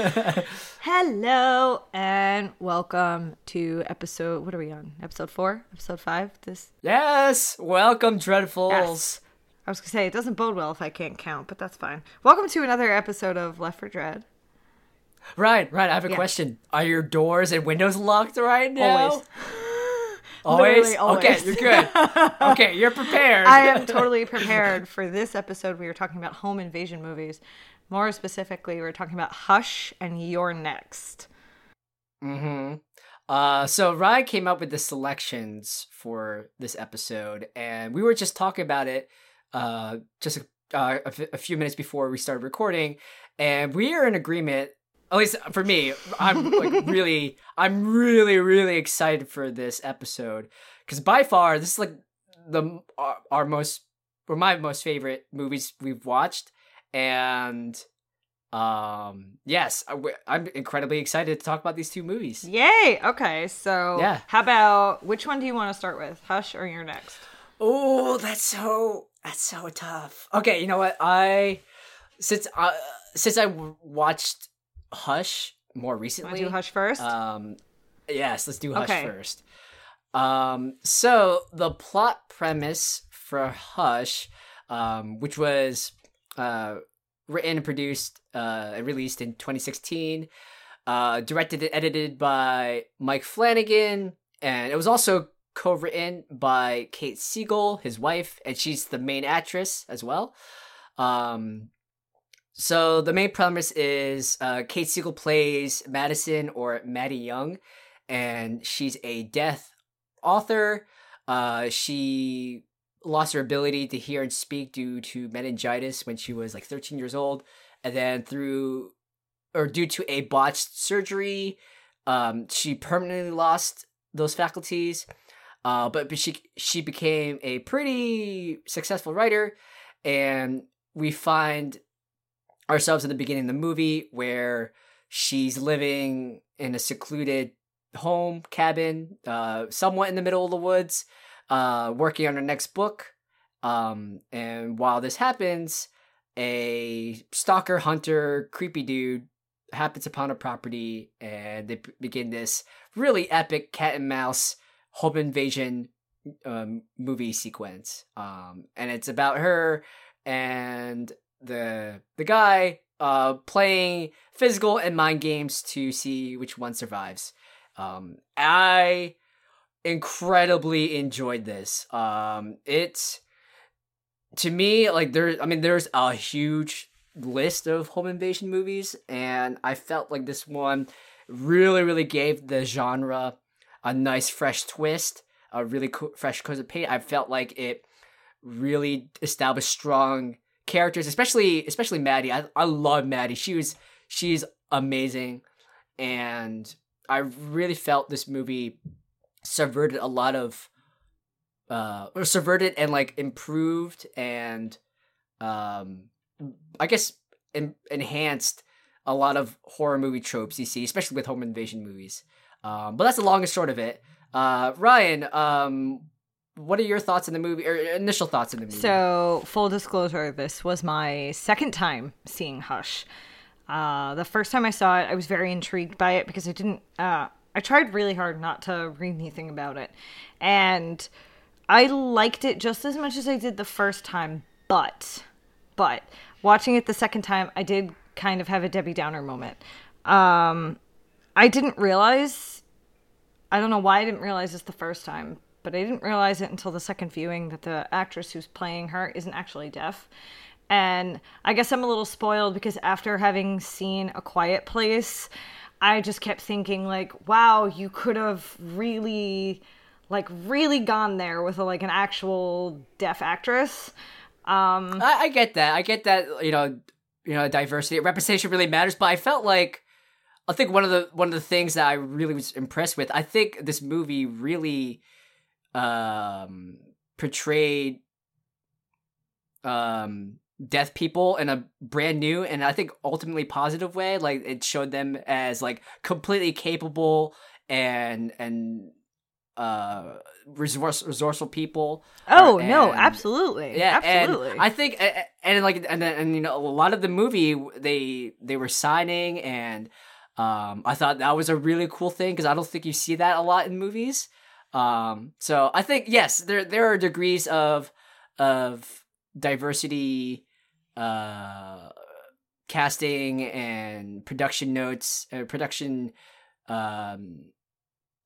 Hello and welcome to episode. What are we on? Episode four? Episode five? This. Yes, welcome, Dreadfuls. Yes. I was gonna say it doesn't bode well if I can't count, but that's fine. Welcome to another episode of Left for Dread. Right, right. I have a Yeah. question. Are your doors and windows locked right now? Always. Always? Always. Okay, you're good. okay, you're prepared. I am totally prepared for this episode. We were talking about home invasion movies. More specifically, we are talking about Hush and You're Next. Mm-hmm. Uh, so Ryan came up with the selections for this episode, and we were just talking about it uh, just a, uh, a, f- a few minutes before we started recording, and we are in agreement. At least for me, I'm like really, I'm really, really excited for this episode because by far this is like the our, our most or my most favorite movies we've watched, and um yes I'm incredibly excited to talk about these two movies Yay! Okay, so Yeah. how about which one do you want to start with? Hush or You're Next? oh that's so that's so tough okay you know what i since i since i watched hush more recently to do Hush first? um yes let's do hush Okay. first um so the plot premise for hush um which was uh written and produced uh released in 2016 uh directed and edited by mike flanagan and it was also co-written by kate siegel his wife and she's the main actress as well um so the main premise is uh, Kate Siegel plays Madison or Maddie Young, and she's a deaf author. Uh, she lost her ability to hear and speak due to meningitis when she was like 13 years old, and then through or due to a botched surgery, um, she permanently lost those faculties. Uh, but, she she became a pretty successful writer, and we find ourselves at the beginning of the movie where she's living in a secluded home cabin uh somewhat in the middle of the woods uh working on her next book um and while this happens a stalker hunter creepy dude happens upon a property and they begin this really epic cat and mouse home invasion um movie sequence um and it's about her and the the guy uh playing physical and mind games to see which one survives. Um I incredibly enjoyed this. Um it's to me like there I mean there's a huge list of home invasion movies and I felt like this one really really gave the genre a nice fresh twist, a really co- fresh coat of paint. I felt like it really established strong characters, especially especially Maddie. I I love Maddie. She was she's amazing, and I really felt this movie subverted a lot of uh or subverted and like improved and um I guess en- enhanced a lot of horror movie tropes you see, especially with home invasion movies. Um, but that's the long and short of it. Uh, Ryan, um, what are your thoughts in the movie or initial thoughts in the movie? So, full disclosure, this was my second time seeing Hush. Uh, the first time I saw it, I was very intrigued by it because I didn't. Uh, I tried really hard not to read anything about it, and I liked it just as much as I did the first time. But, but watching it the second time, I did kind of have a Debbie Downer moment. Um, I didn't realize. I don't know why I didn't realize this the first time, but I didn't realize it until the second viewing that the actress who's playing her isn't actually deaf. And I guess I'm a little spoiled because after having seen A Quiet Place, I just kept thinking like, wow, you could have really like really gone there with a, like an actual deaf actress. Um I, I get that. I get that. You know, you know, diversity, representation really matters. But I felt like, I think one of the one of the things that I really was impressed with. I think this movie really um portrayed um deaf people in a brand new and I think ultimately positive way. Like it showed them as like completely capable and and uh resource resourceful people. Oh Uh, no, absolutely. Yeah, absolutely. I think, and, and like, and then, and you know, a lot of the movie they they were signing, and um, I thought that was a really cool thing because I don't think you see that a lot in movies. Um, so I think yes, there there are degrees of of diversity, uh, casting and production notes, uh, production, um,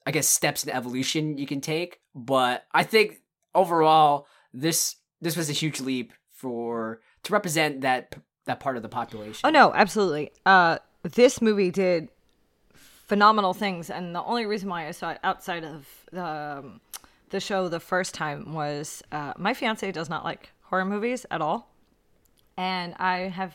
I guess steps in evolution you can take. But I think overall, this this was a huge leap for to represent that that part of the population. Oh no, absolutely. Uh, this movie did phenomenal things, and the only reason why I saw it outside of the um, the show the first time was uh, my fiance does not like horror movies at all, and I have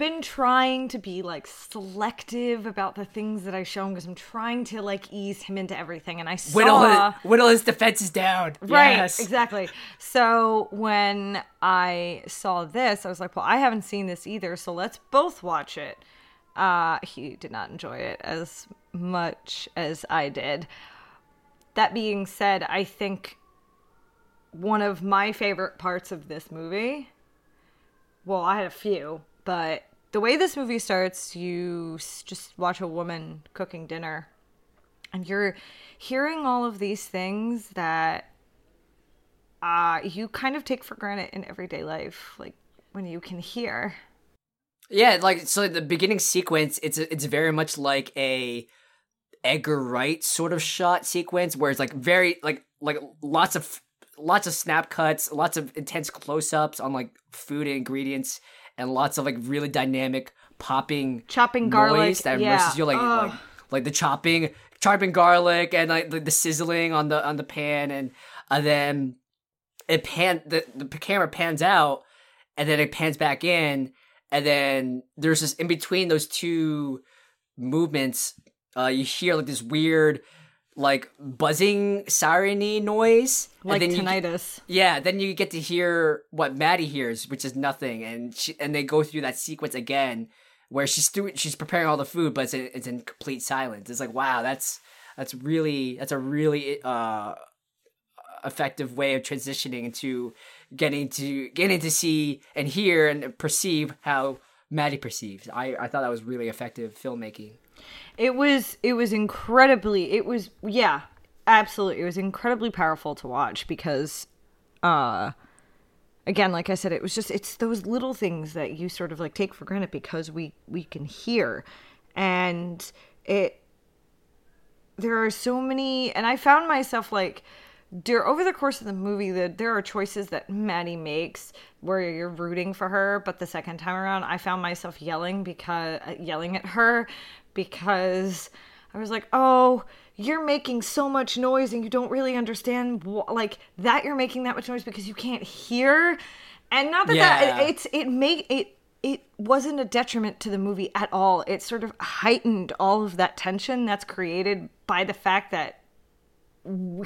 been trying to be like selective about the things that I show him because I'm trying to like ease him into everything, and I saw Whittle his, whittle his defenses down. Right, Yes. exactly. So when I saw this, I was like, well, I haven't seen this either, so let's both watch it. Uh, he did not enjoy it as much as I did. That being said, I think one of my favorite parts of this movie, well, I had a few, but the way this movie starts, you just watch a woman cooking dinner and you're hearing all of these things that uh, you kind of take for granted in everyday life, like when you can hear. Yeah, like so the beginning sequence, it's it's very much like a Edgar Wright sort of shot sequence where it's like very like like lots of lots of snap cuts, lots of intense close-ups on like food and ingredients and lots of like really dynamic popping Chopping garlic, that yeah. immerses you like like like the chopping chopping garlic and like the, the sizzling on the on the pan and and then it pan the, the camera pans out and then it pans back in and then there's this in between those two movements uh you hear like this weird like buzzing siren noise Like and then you, tinnitus. yeah then you get to hear what maddie hears which is nothing and she and they go through that sequence again where she's doing she's preparing all the food but it's in, it's in complete silence it's like wow that's that's really that's a really uh effective way of transitioning into getting to getting to see and hear and perceive how Maddie perceives. I, I thought that was really effective filmmaking. It was it was incredibly it was yeah, absolutely. It was incredibly powerful to watch because uh again, like I said, it was just it's those little things that you sort of like take for granted because we we can hear. And it there are so many and I found myself like dear over the course of the movie that there are choices that Maddie makes where you're rooting for her, but the second time around I found myself yelling because yelling at her because I was like, "Oh, you're making so much noise and you don't really understand wh- like that you're making that much noise because you can't hear." And not that Yeah. that it's it made it it wasn't a detriment to the movie at all. It sort of heightened all of that tension that's created by the fact that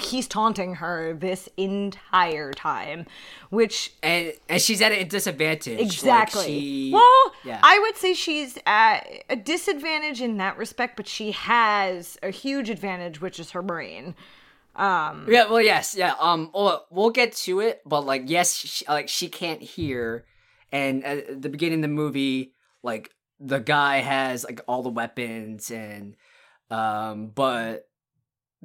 he's taunting her this entire time, which And and she's at a disadvantage. like, exactly. she- well, yeah. I would say she's at a disadvantage in that respect, but she has a huge advantage, which is her brain. Um, Yeah, well, yes, yeah. Um, well, we'll get to it, but like, yes, she, like she can't hear, and at the beginning of the movie, like the guy has like all the weapons, and um, but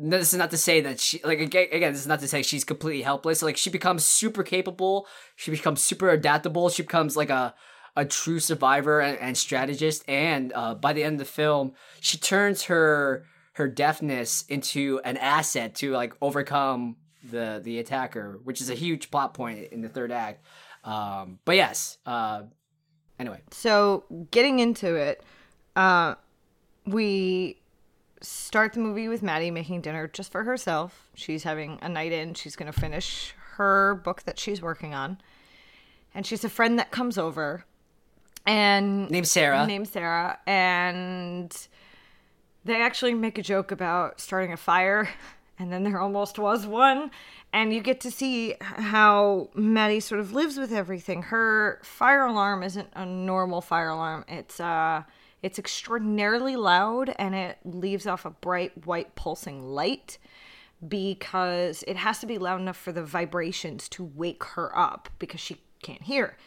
this is not to say that she like again, this is not to say she's completely helpless. Like she becomes super capable, she becomes super adaptable, she becomes like a a true survivor and, and strategist, and uh, by the end of the film, she turns her her deafness into an asset to like overcome the the attacker, which is a huge plot point in the third act. Um, but yes, uh, anyway, So getting into it, uh, we start the movie with Maddie making dinner just for herself. She's having a night in. She's going to finish her book that she's working on, and she's a friend that comes over, and named Sarah. named Sarah, and they actually make a joke about starting a fire, and then there almost was one. And you get to see how Maddie sort of lives with everything. Her fire alarm isn't a normal fire alarm. It's uh it's extraordinarily loud and it leaves off a bright white pulsing light. because it has to be loud enough for the vibrations to wake her up because she can't hear.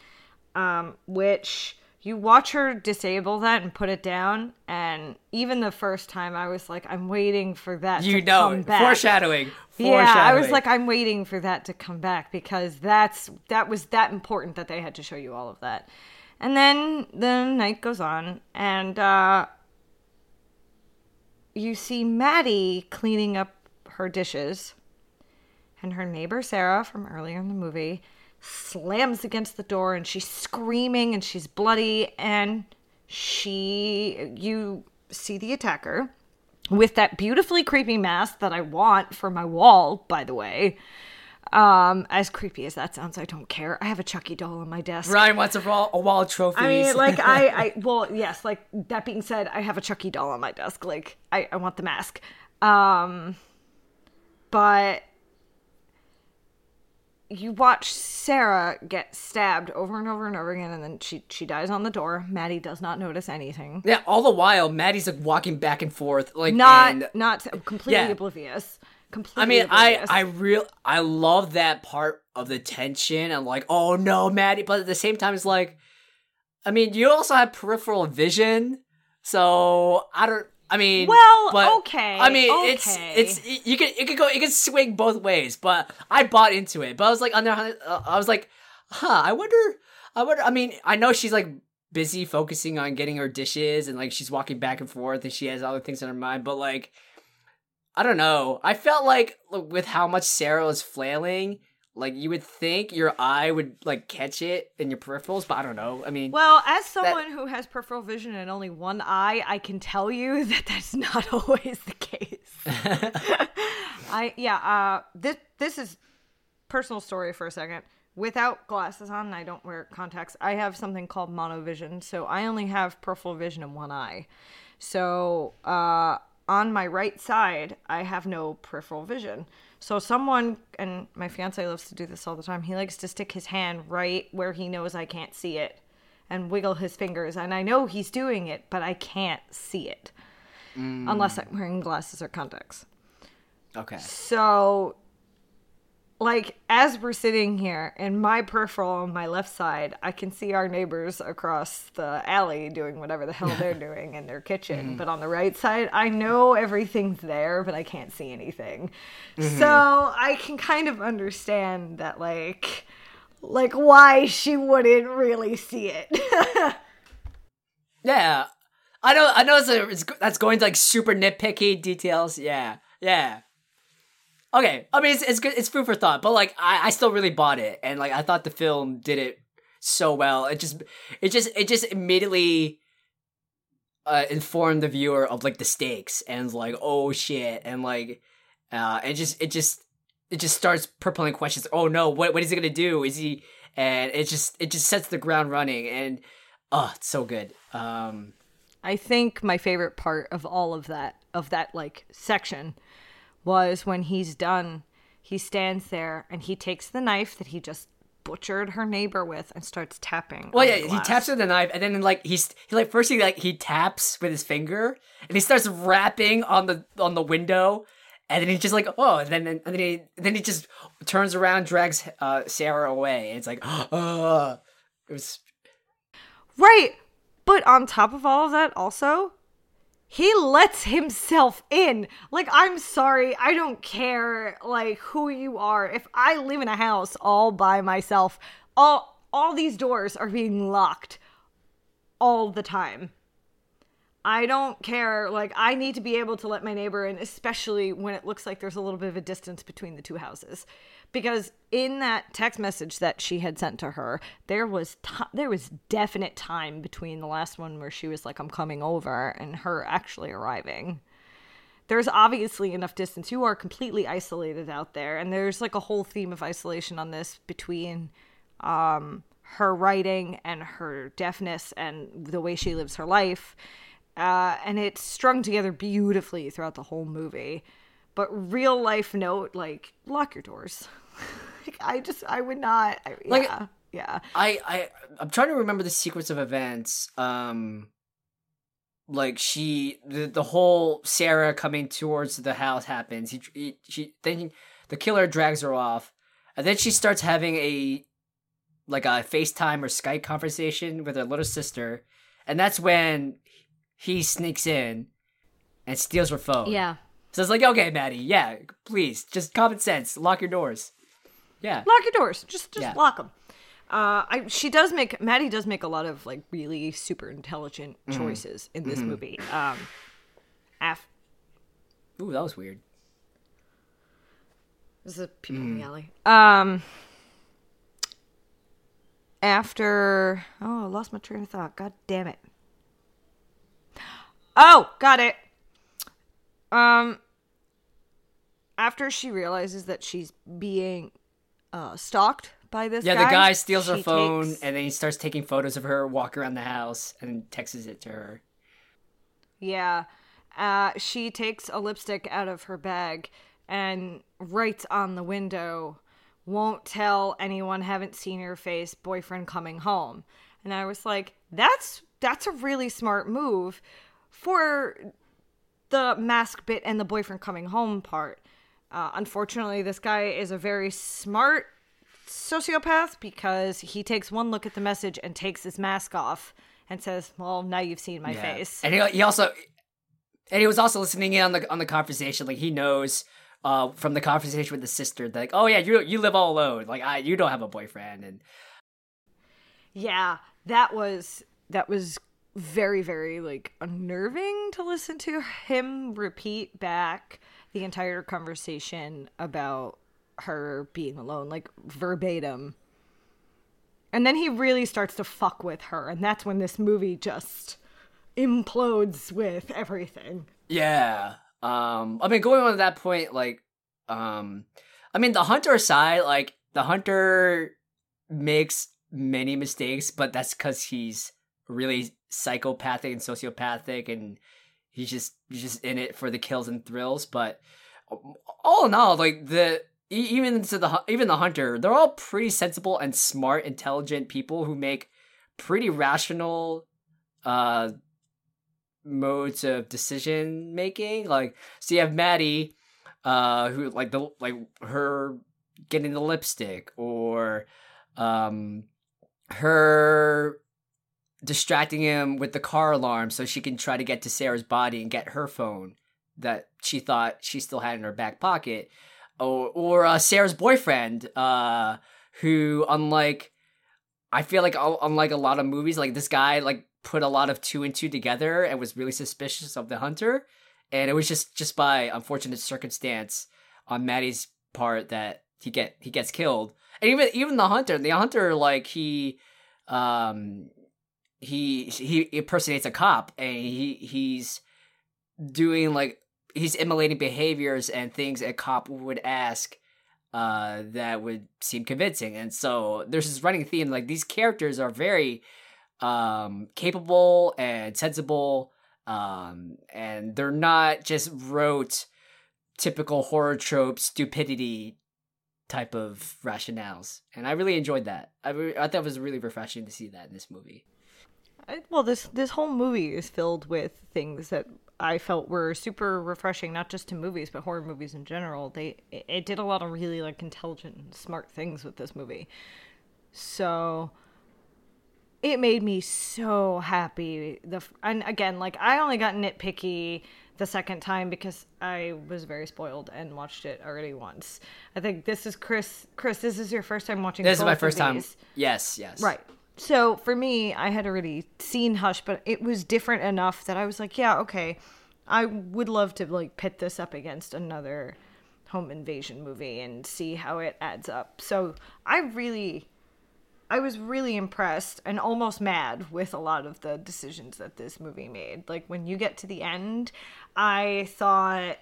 Um, which you watch her disable that and put it down, and even the first time I was like, I'm waiting for that You to know, come back. foreshadowing. Yeah, I was like, I'm waiting for that to come back because that's that was that important that they had to show you all of that. And then the night goes on, and uh, you see Maddie cleaning up her dishes, and her neighbor Sarah from earlier in the movie slams against the door, and she's screaming and she's bloody, and she you see the attacker with that beautifully creepy mask that I want for my wall, by the way. Um, as creepy as that sounds, I don't care. I have a Chucky doll on my desk. Ryan wants a, wall, a wall of trophies. I mean, like I, I, well, yes. Like that being said, I have a Chucky doll on my desk. Like I, I want the mask. Um, but you watch Sarah get stabbed over and over and over again, and then she she dies on the door. Maddie does not notice anything. yeah, all the while, Maddie's like walking back and forth, like Not and- not completely Yeah. oblivious. Completely. I mean, I oblivious. I real I love that part of the tension and like, oh no, Maddie, but at the same time, it's like, I mean, you also have peripheral vision, so I don't. I mean, Well, but, okay, I mean, it's okay. it's you can it could go it could swing both ways, but I bought into it. But I was like, under, uh, I was like, huh, I wonder, I wonder. I mean, I know she's like busy focusing on getting her dishes and like she's walking back and forth and she has other things in her mind, but like. I don't know. I felt like with how much Sarah was flailing, like you would think your eye would like catch it in your peripherals, but I don't know. I mean, Well, as someone who has peripheral vision and only one eye, I can tell you that that's not always the case. I yeah, uh this this is personal story for a second. Without glasses on, I don't wear contacts. I have something called monovision, so I only have peripheral vision in one eye. So, uh on my right side, I have no peripheral vision. So someone and my fiance loves to do this all the time. He likes to stick his hand right where he knows I can't see it and wiggle his fingers and I know he's doing it, but I can't see it. Mm. Unless I'm wearing glasses or contacts. okay. So, like, as we're sitting here, in my peripheral on my left side, I can see our neighbors across the alley doing whatever the hell they're doing in their kitchen. Mm-hmm. But on the right side, I know everything's there, but I can't see anything. Mm-hmm. So I can kind of understand that, like, like why she wouldn't really see it. Yeah, I know. I know. It's, a, it's that's going to like super nitpicky details. Yeah, yeah. Okay, I mean it's it's good. It's food for thought, but like I, I still really bought it, and like I thought the film did it so well. It just it just it just immediately uh, informed the viewer of like the stakes and like oh shit and like uh and just it just it just starts propelling questions. Oh no, what what is he gonna do? Is he and it just it just sets the ground running and oh it's so good. Um I think my favorite part of all of that of that like section was when he's done he stands there and he takes the knife that he just butchered her neighbor with and starts tapping Well, yeah, he taps with the knife, and then like he's he like first he like he taps with his finger, and he starts rapping on the on the window, and then he's just like oh, and then and then he then he just turns around, drags uh Sarah away, and it's like oh, it was right but on top of all of that also he lets himself in like i'm sorry i don't care like who you are if i live in a house all by myself all all these doors are being locked all the time I don't care. Like, I need to be able to let my neighbor in, especially when it looks like there's a little bit of a distance between the two houses. Because in that text message that she had sent to her, there was ti there was definite time between the last one where she was like, "I'm coming over," and her actually arriving. There's obviously enough distance. You are completely isolated out there, and there's like a whole theme of isolation on this between um, her writing and her deafness and the way she lives her life. Uh, and it's strung together beautifully throughout the whole movie. But real life note, like lock your doors. Like, I just, I would not. I, Like- yeah, yeah. I I I'm trying to remember the sequence of events. Um, like she the, the whole Sarah coming towards the house happens. He, he she then the killer drags her off, and then she starts having a like a FaceTime or Skype conversation with her little sister, and that's when he sneaks in and steals her phone. Yeah. So it's like, okay, Maddie, yeah, please, just common sense, lock your doors. Yeah. Lock your doors. Just just Yeah. lock them. Uh, I she does make Maddie does make a lot of like really super intelligent Mm-hmm. choices in this movie. Um, af- Ooh, that was weird. This is people in the alley. Um, after oh, I lost my train of thought. God damn it. Oh, got it. Um, after she realizes that she's being uh stalked by this Yeah, guy, the guy steals her phone takes- and then he starts taking photos of her walk around the house and texts it to her. Yeah. Uh, she takes a lipstick out of her bag and writes on the window, won't tell anyone, haven't seen your face, boyfriend coming home. And I was like, that's that's a really smart move for the mask bit and the boyfriend coming home part. Uh, unfortunately, this guy is a very smart sociopath because he takes one look at the message and takes his mask off and says, "Well, now you've seen my Yeah. face." And he, he also and he was also listening in on the on the conversation. Like he knows uh from the conversation with the sister that like, oh yeah, you you live all alone. Like I you don't have a boyfriend and Yeah, that was that was very very like unnerving to listen to him repeat back the entire conversation about her being alone like verbatim. And then he really starts to fuck with her and that's when this movie just implodes with everything. Yeah. Um I mean going on to that point like um I mean the hunter side like the hunter makes many mistakes but that's cuz he's really psychopathic and sociopathic and he's just just in it for the kills and thrills but all in all like the even to the even the hunter they're all pretty sensible and smart intelligent people who make pretty rational uh modes of decision making. Like, so you have Maddie, uh, who like the like her getting the lipstick, or um, her distracting him with the car alarm so she can try to get to Sarah's body and get her phone that she thought she still had in her back pocket, or or uh, Sarah's boyfriend, uh, who unlike I feel like uh, unlike a lot of movies, like this guy like put a lot of two and two together and was really suspicious of the hunter, and it was just just by unfortunate circumstance on Maddie's part that he get he gets killed, and even even the hunter, the hunter like he um he he impersonates a cop and he he's doing like he's emulating behaviors and things a cop would ask uh that would seem convincing. And so there's this running theme like these characters are very um capable and sensible um and they're not just rote typical horror trope stupidity type of rationales. And i really enjoyed that. I, re- I thought it was really refreshing to see that in this movie I- well this this whole movie is filled with things that i felt were super refreshing not just to movies but horror movies in general. They it, it did a lot of really like intelligent and smart things with this movie. So it made me so happy. The and again like i only got nitpicky the second time because i was very spoiled and watched it already once. I think this is chris chris this is your first time watching this is my first time. yes yes. Right. So for me, I had already seen Hush, but it was different enough that I was like, yeah, okay. I would love to like pit this up against another home invasion movie and see how it adds up. So I really I was really impressed and almost mad with a lot of the decisions that this movie made. Like when you get to the end, I thought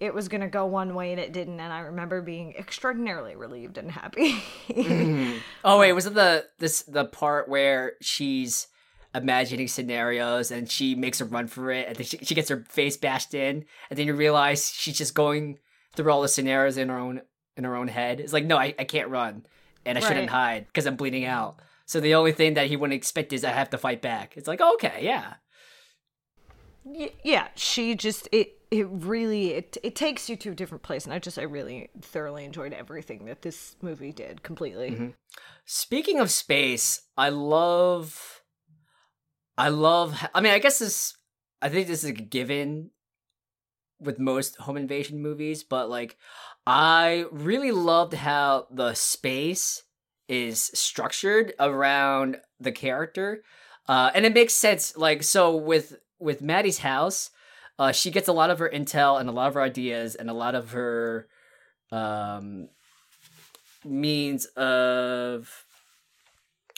it was going to go one way and it didn't and I remember being extraordinarily relieved and happy. Mm-hmm. Oh wait, was it the this the part where she's imagining scenarios and she makes a run for it and then she, she gets her face bashed in and then you realize she's just going through all the scenarios in her own in her own head. It's like no, I, I can't run and I shouldn't hide because I'm bleeding out. So the only thing that he wouldn't expect is I have to fight back. It's like okay, yeah, Y- yeah, she just it it really it it takes you to a different place, and I just I really thoroughly enjoyed everything that this movie did completely. Speaking of space, I love. I love. I mean, I guess this. I think this is a given with most home invasion movies, but like, I really loved how the space is structured around the character, uh, and it makes sense. Like, so with with Maddie's house, uh, she gets a lot of her intel and a lot of her ideas and a lot of her um means of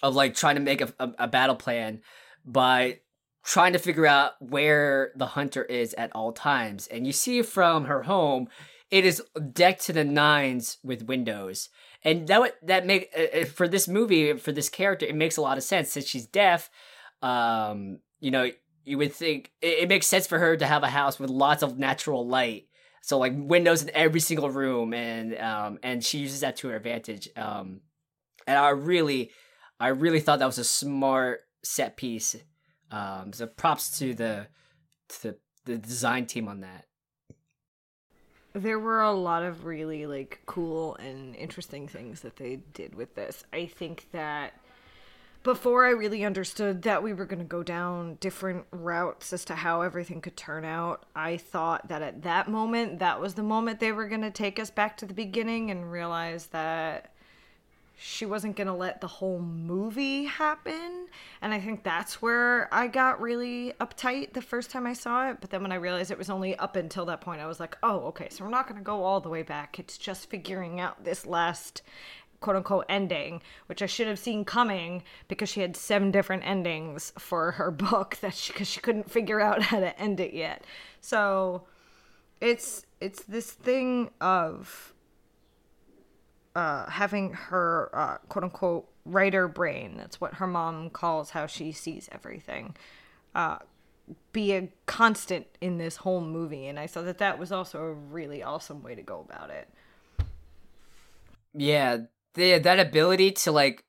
of like trying to make a, a, a battle plan by trying to figure out where the hunter is at all times. And you see from her home it is decked to the nines with windows. And that that make uh, uh, for this movie for this character it makes a lot of sense since she's deaf. Um you know you would think it, it makes sense for her to have a house with lots of natural light. So like windows in every single room and um and she uses that to her advantage um and i really i really thought that was a smart set piece. Um so props to the to the, the design team on that. There were a lot of really like cool and interesting things that they did with this. I think that before I really understood that we were going to go down different routes as to how everything could turn out, I thought that at that moment, that was the moment they were going to take us back to the beginning and realize that she wasn't going to let the whole movie happen. And I think that's where I got really uptight the first time I saw it. But then when I realized it was only up until that point, I was like, oh, okay, so we're not going to go all the way back. It's just figuring out this last quote unquote ending, which I should have seen coming because she had seven different endings for her book that she, cause she couldn't figure out how to end it yet. So it's it's this thing of uh, having her uh, quote unquote writer brain. That's what her mom calls how she sees everything. Uh, be a constant in this whole movie, and I thought that that was also a really awesome way to go about it. yeah the, that ability to like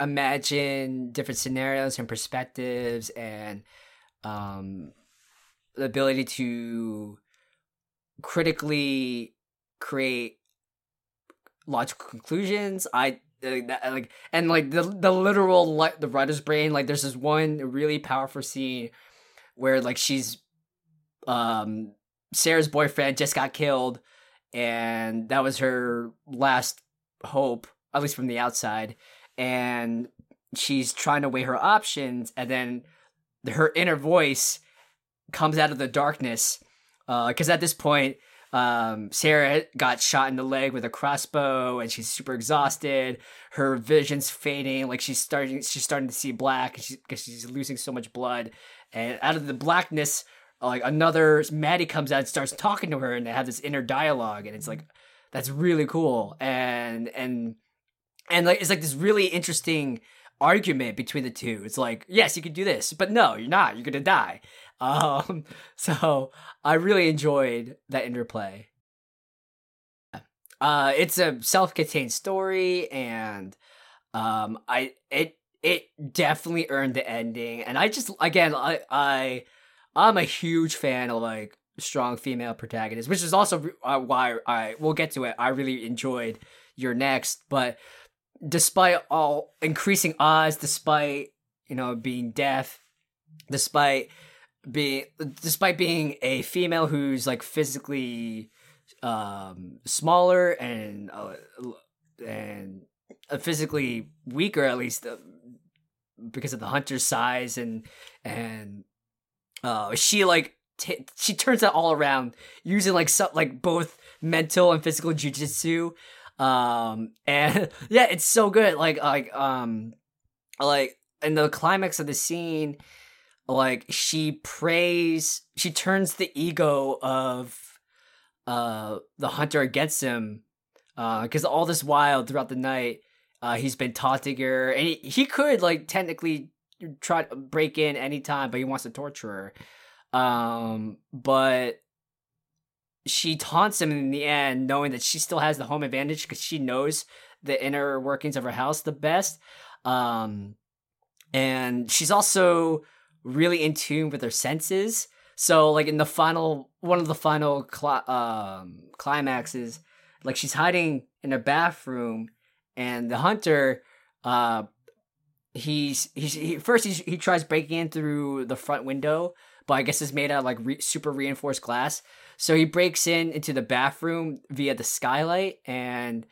imagine different scenarios and perspectives and um the ability to critically create logical conclusions i like and like the the literal like the writer's brain like there's this one really powerful scene where like she's um sarah's boyfriend just got killed and that was her last hope at least from the outside and she's trying to weigh her options and then her inner voice comes out of the darkness because at this point um, sarah got shot in the leg with a crossbow and she's super exhausted. Her vision's fading like she's starting she's starting to see black because she's losing so much blood. And out of the blackness like another maddie comes out and starts talking to her and they have this inner dialogue and it's like that's really cool. And and and like it's like this really interesting argument between the two. It's like yes you could do this but no you're not. You're gonna die. Um so i really enjoyed that interplay. Uh it's a self-contained story and um i it it definitely earned the ending. And i just again i i i'm a huge fan of like strong female protagonist, which is also uh, why i we'll get to it. I really enjoyed You're Next but despite all increasing odds despite you know being deaf despite being despite being a female who's like physically um smaller and uh, and physically weaker at least uh, because of the hunter's size and and uh she like t- she turns that all around using like some like both mental and physical jujitsu um and yeah it's so good like like um like in the climax of the scene like she prays she turns the ego of uh the hunter against him uh because all this while throughout the night uh he's been taunting her and he, he could like technically try to break in anytime but he wants to torture her um but she taunts him in the end knowing that she still has the home advantage because she knows the inner workings of her house the best. Um and she's also really in tune with her senses. So like in the final one of the final cli- um, climaxes, like she's hiding in a bathroom, and the hunter, uh, he's he's he, first he's, he tries breaking in through the front window, but I guess it's made out of like re- super reinforced glass. So he breaks in into the bathroom via the skylight, and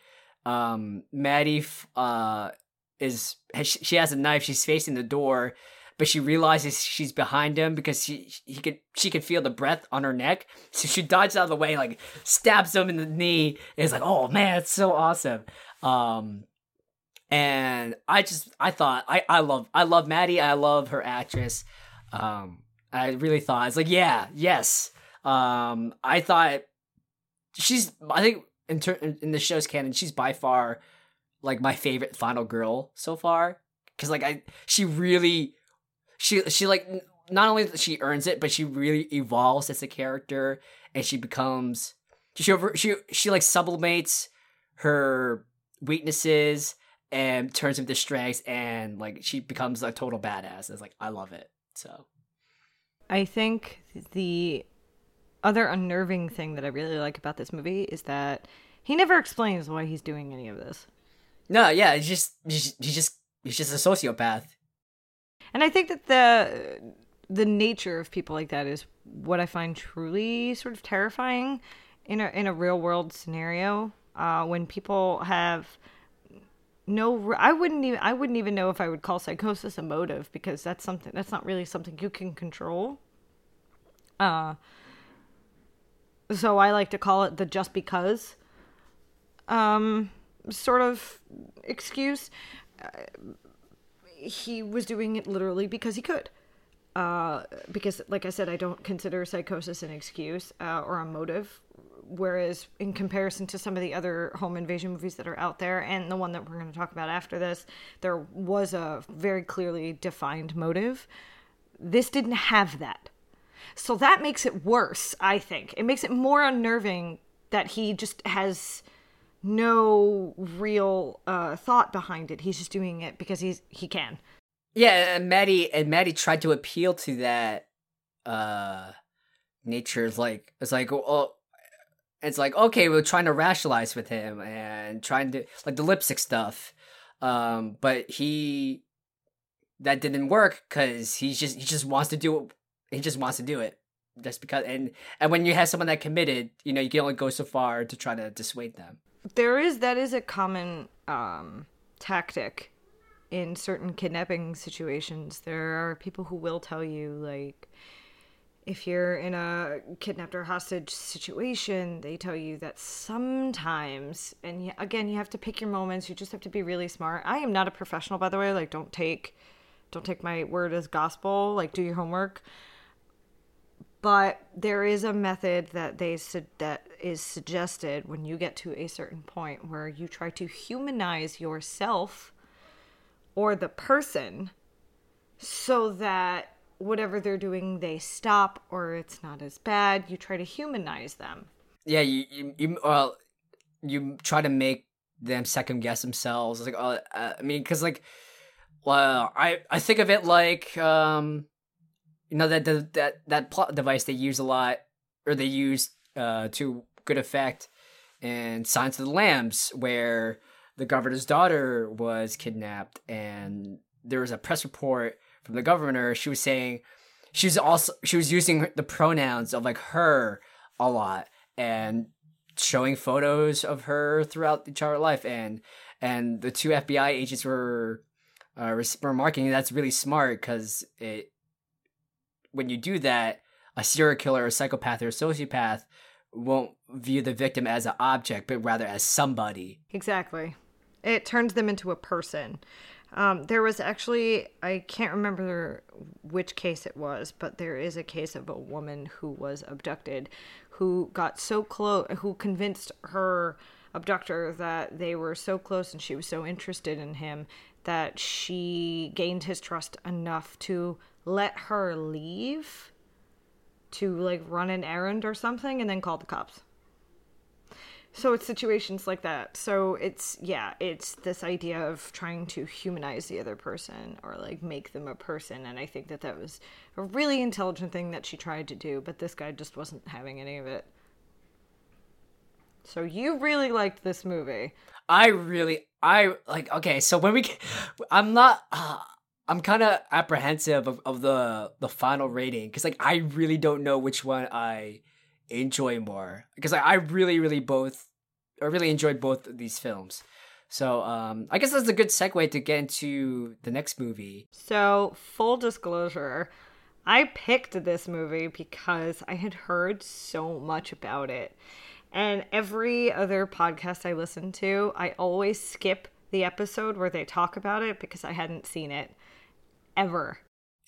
um, Maddie uh is she has a knife. She's facing the door, but she realizes she's behind him because she he could she could feel the breath on her neck. So she dodges out of the way, like stabs him in the knee. It's like, oh man, it's so awesome. Um, and I just I thought I I love I love Maddie. I love her actress. Um, I really thought it's like yeah yes. Um, I thought she's I think in ter- in the show's canon she's by far like my favorite final girl so far. Because like I she really she she like not only she earns it but she really evolves as a character and she becomes she over she she like sublimates her weaknesses and turns them to strengths and like she becomes a total badass. It's like i love it. So I think the other unnerving thing that I really like about this movie is that he never explains why he's doing any of this. no yeah he's just he's, just he's just a sociopath And I think that the the nature of people like that is what I find truly sort of terrifying in a in a real world scenario. Uh, when people have no, I wouldn't even I wouldn't even know if I would call psychosis a motive because that's something that's not really something you can control. Uh, so I like to call it the just because um sort of excuse he was doing it literally because he could. Uh, because, like I said, I don't consider psychosis an excuse uh, or a motive. Whereas, in comparison to some of the other home invasion movies that are out there, and the one that we're going to talk about after this, there was a very clearly defined motive. This didn't have that. So that makes it worse, I think. It makes it more unnerving that he just has no real uh, thought behind it. He's just doing it because he's he can. Yeah, and Maddie and Maddie tried to appeal to that uh nature. Like it's like oh, it's like okay, we're trying to rationalize with him and trying to like the lipstick stuff. Um, but he that didn't work because he's just he just wants to do it. He just wants to do it just because and and when you have someone that committed, you know, you can only go so far to try to dissuade them. There is that is a common um, tactic in certain kidnapping situations. There are people who will tell you like if you're in a kidnapped or hostage situation, they tell you that sometimes, and again, you have to pick your moments. You just have to be really smart. I am not a professional, by the way. Like, don't take, don't take my word as gospel. Like, do your homework. But there is a method that they su- that is suggested when you get to a certain point where you try to humanize yourself or the person so that whatever they're doing they stop or it's not as bad you try to humanize them yeah, you you, you well, you try to make them second guess themselves. Like, oh, uh, I mean, because like, well, I I think of it like, um, you know that that that plot device they use a lot, or they use uh to good effect in Silence of the Lambs, where the governor's daughter was kidnapped, and there was a press report from the governor. She was saying she was also she was using the pronouns of like her a lot and showing photos of her throughout the entire life. And and the two FBI agents were uh, remarking that's really smart because it when you do that a serial killer a psychopath or a sociopath won't view the victim as an object but rather as somebody. Exactly it turns them into a person. Um, there was actually i can't remember which case it was but there is a case of a woman who was abducted who got so close who convinced her abductor that they were so close and she was so interested in him that she gained his trust enough to let her leave to like run an errand or something and then call the cops so it's situations like that. So it's yeah, it's this idea of trying to humanize the other person or like make them a person and I think that that was a really intelligent thing that she tried to do, but this guy just wasn't having any of it. So you really liked this movie. I really I like okay, so when we I'm not uh, I'm kind of apprehensive of, the the final rating cuz like I really don't know which one I enjoy more because I, I really really both I really enjoyed both of these films. So um, I guess that's a good segue to get into the next movie. So full disclosure, I picked this movie because I had heard so much about it. And every other podcast I listen to, I always skip the episode where they talk about it because I hadn't seen it ever.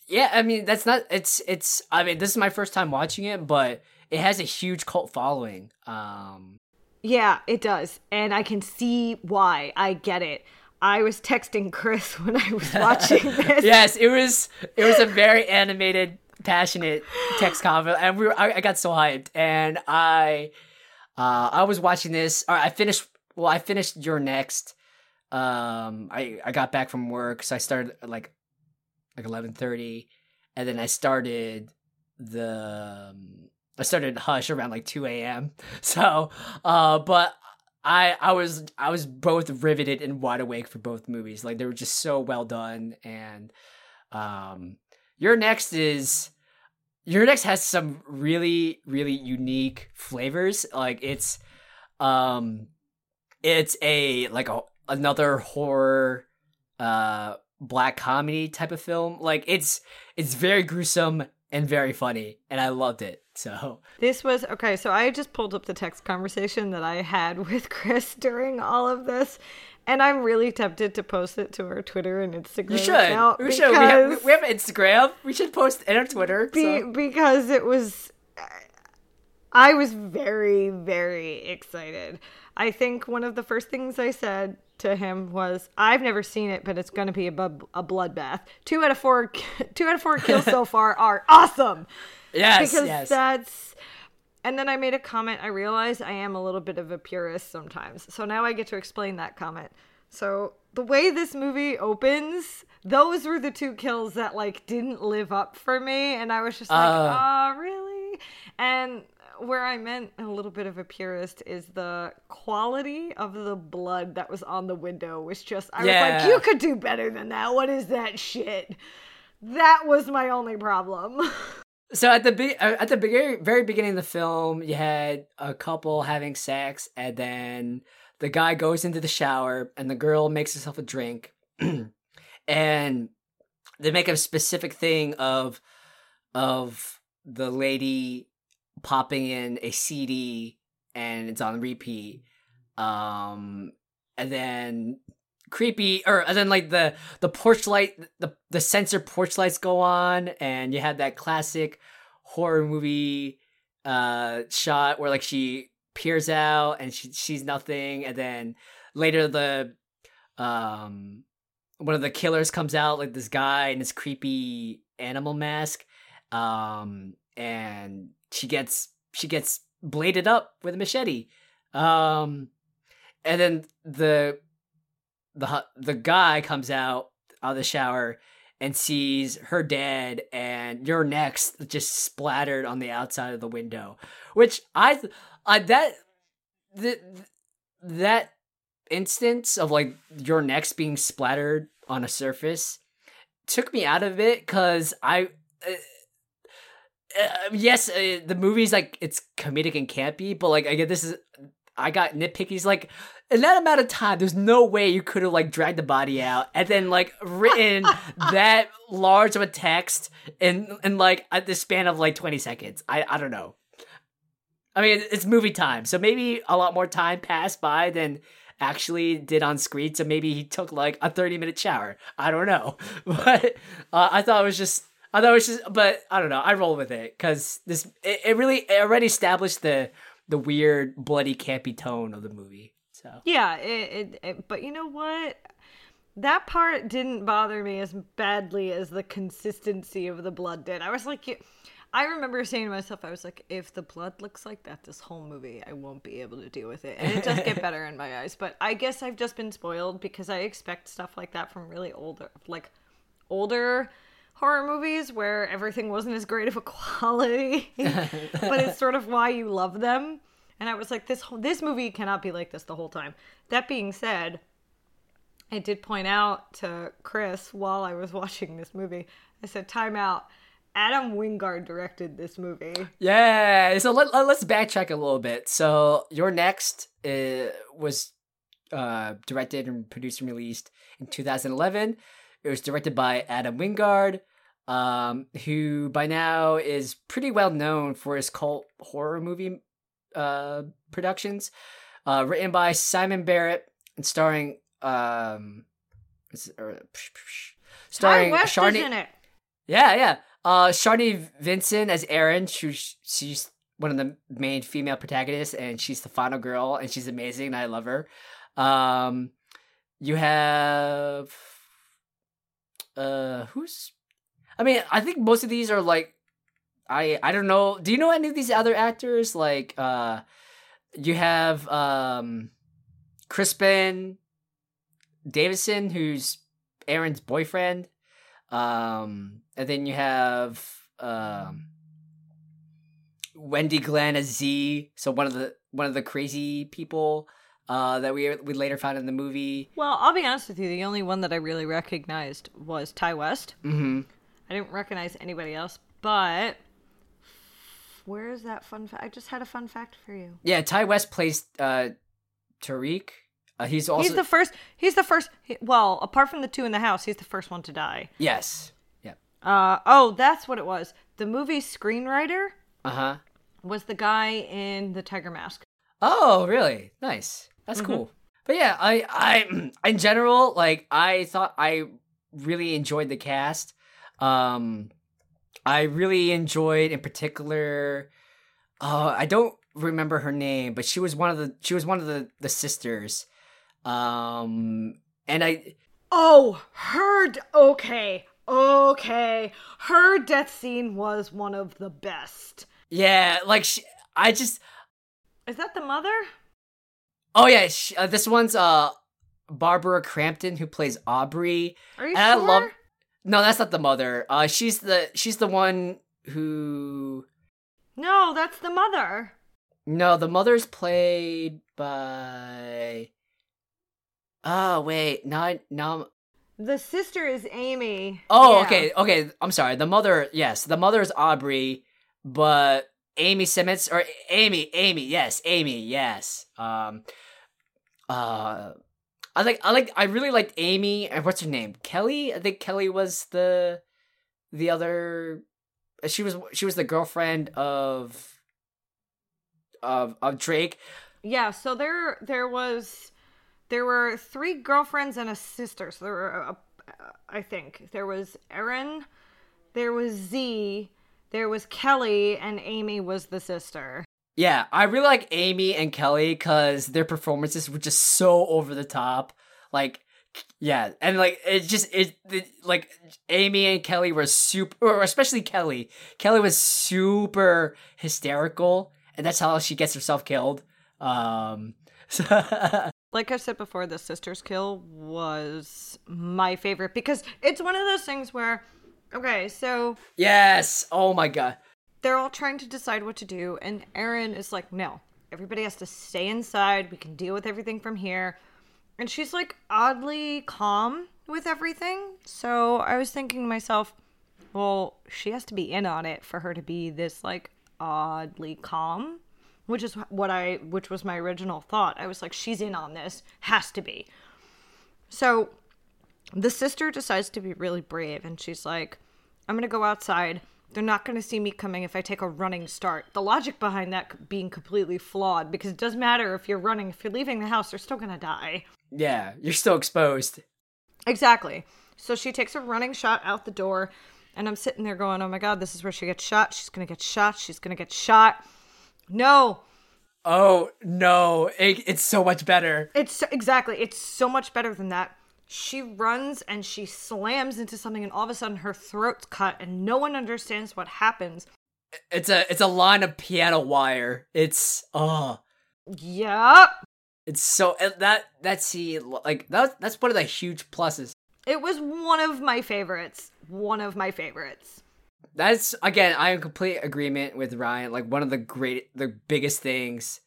Yeah, I mean that's not it's it's I mean this is my first time watching it, but it has a huge cult following. Um Yeah, it does. And I can see why. I get it. I was texting Chris when I was watching this. yes, it was it was a very animated, passionate text convo and we were, I, I got so hyped and I uh I was watching this or I finished well I finished You're Next um I I got back from work so I started at like like 11:30 and then I started the um, I started Hush around like 2 a.m. So, uh, but I I was I was both riveted and wide awake for both movies. Like they were just so well done. And um, You're Next is You're Next has some really really unique flavors. Like it's um, it's a like a another horror uh black comedy type of film. Like it's it's very gruesome and very funny, and I loved it. So this was okay. So I just pulled up the text conversation that I had with Chris during all of this, and I'm really tempted to post it to our Twitter and Instagram. You should. We should. We have, we have Instagram. We should post it on Twitter. Be, so. Because it was. I was very, very excited. I think one of the first things I said to him was, "I've never seen it, but it's going to be a, bu- a bloodbath. Two out of four, two out of four kills so far are awesome." Yes, because yes. that's. And then I made a comment. I realized I am a little bit of a purist sometimes, so now I get to explain that comment. So the way this movie opens, those were the two kills that like didn't live up for me, and I was just like, Uh. "Oh, really?" And where I meant a little bit of a purist is the quality of the blood that was on the window was just I was like, you could do better than that. What is that shit? That was my only problem. So at the be- uh, at the be- very beginning of the film, you had a couple having sex, and then the guy goes into the shower, and the girl makes herself a drink, and they make a specific thing of of the lady popping in a CD, and it's on repeat, um, and then creepy or and then like the the porch light the the sensor porch lights go on and you had that classic horror movie uh shot where like she peers out and she sees nothing and then later the um one of the killers comes out like this guy in this creepy animal mask um and she gets she gets bladed up with a machete. Um and then the the the guy comes out of the shower and sees her dead and you're next just splattered on the outside of the window which i I that th- that instance of like your next being splattered on a surface took me out of it cuz i uh, uh, yes uh, the movie's like it's comedic and campy but like i get this is i got nitpickies like in that amount of time, there's no way you could have like dragged the body out and then like written that large of a text in in like at the span of like 20 seconds. I I don't know. I mean, it's movie time, so maybe a lot more time passed by than actually did on screen. So maybe he took like a 30 minute shower. I don't know, but uh, I thought it was just. I thought it was just, but I don't know. I roll with it because this it, it really it already established the the weird bloody campy tone of the movie. So yeah, it, it, it but you know what? That part didn't bother me as badly as the consistency of the blood did. I was like, you- I remember saying to myself, I was like, if the blood looks like that this whole movie, I won't be able to deal with it. And it does get better in my eyes. But I guess I've just been spoiled because I expect stuff like that from really older, like older horror movies where everything wasn't as great of a quality. but it's sort of why you love them. And I was like, this whole, this movie cannot be like this the whole time. That being said, I did point out to Chris while I was watching this movie. I said, "Time out." Adam Wingard directed this movie. Yeah, so let, let, us backtrack a little bit. So You're Next uh, was uh, directed and produced and released in 2011. It was directed by Adam Wingard, um, who by now is pretty well known for his cult horror movie uh, productions. Uh, written by Simon Barrett and starring um, or, starring West Sharni- is in it. Yeah, yeah. Uh, Sharni Vinson as Erin. She's she's one of the main female protagonists, and she's the final girl, and she's amazing. And I love her. Um, you have uh, who's? I mean, I think most of these are like, I I don't know. Do you know any of these other actors? Like, uh, you have um, Crispin Davison, who's Erin's boyfriend. Um, and then you have um, Wendy Glenn as Z, so one of the one of the crazy people uh, that we we later found in the movie. Well, I'll be honest with you. The only one that I really recognized was Ti West. Mm-hmm. I didn't recognize anybody else, but where is that fun fact? I just had a fun fact for you. Yeah, Ti West plays uh, Tariq. Uh, he's also he's the first. He's the first. Well, apart from the two in the house, he's the first one to die. Yes. Yep. Uh oh, that's what it was. The movie screenwriter. Uh huh. Was the guy in the Tiger Mask? Oh, really? Nice. That's mm-hmm. cool. But yeah, I I in general like I thought I really enjoyed the cast. Um, I really enjoyed in particular. Uh, I don't remember her name, but she was one of the she was one of the the sisters um, and I. Oh, her. Okay. Okay. Her death scene was one of the best. Yeah, like, she, I just. Is that the mother? Oh, yeah. She, uh, this one's uh Barbara Crampton, who plays Aubrey. Are you and sure? I love. No, that's not the mother. Uh, she's the she's the one who. No, that's the mother. No, the mother's played by. Oh wait, not no. The sister is Amy. Oh, yeah. okay, okay. I'm sorry. The mother, yes, the mother is Aubrey, but Amy Simmons or Amy, Amy, yes, Amy, yes. Um, uh, I like, I like, I really liked Amy. And what's her name? Kelly. I think Kelly was the the other. Uh, she was she was the girlfriend of of of Drake. Yeah. So there there was there were three girlfriends and a sister. So there were, uh, uh I think, there was Erin, there was Z, there was Kelly, and Amy was the sister. Yeah, I really like Amy and Kelly because their performances were just so over the top. Like, yeah, and like it just it, it, like Amy and Kelly were super, or especially Kelly. Kelly was super hysterical, and that's how she gets herself killed. Um, so like I said before, the Sisters Kill was my favorite because it's one of those things where, okay, so. Yes! Oh my god. They're all trying to decide what to do, and Erin is like, no, everybody has to stay inside. We can deal with everything from here. And she's like oddly calm with everything. So I was thinking to myself, well, she has to be in on it for her to be this like oddly calm which is what I which was my original thought. I was like she's in on this, has to be. So the sister decides to be really brave and she's like I'm going to go outside. They're not going to see me coming if I take a running start. The logic behind that being completely flawed because it doesn't matter if you're running, if you're leaving the house, they're still going to die. Yeah, you're still exposed. Exactly. So she takes a running shot out the door, and I'm sitting there going, Oh my God, this is where she gets shot. She's going to get shot. She's going to get shot. No. Oh no! It, it's so much better. It's exactly. It's so much better than that. She runs and she slams into something, and all of a sudden her throat's cut, and no one understands what happens. it's a it's a line of piano wire. It's uh. oh, Yep. it's so that that scene like that that's one of the huge pluses. It was one of my favorites. One of my favorites. That's again, I am in complete agreement with Ryan. Like one of the great, the biggest things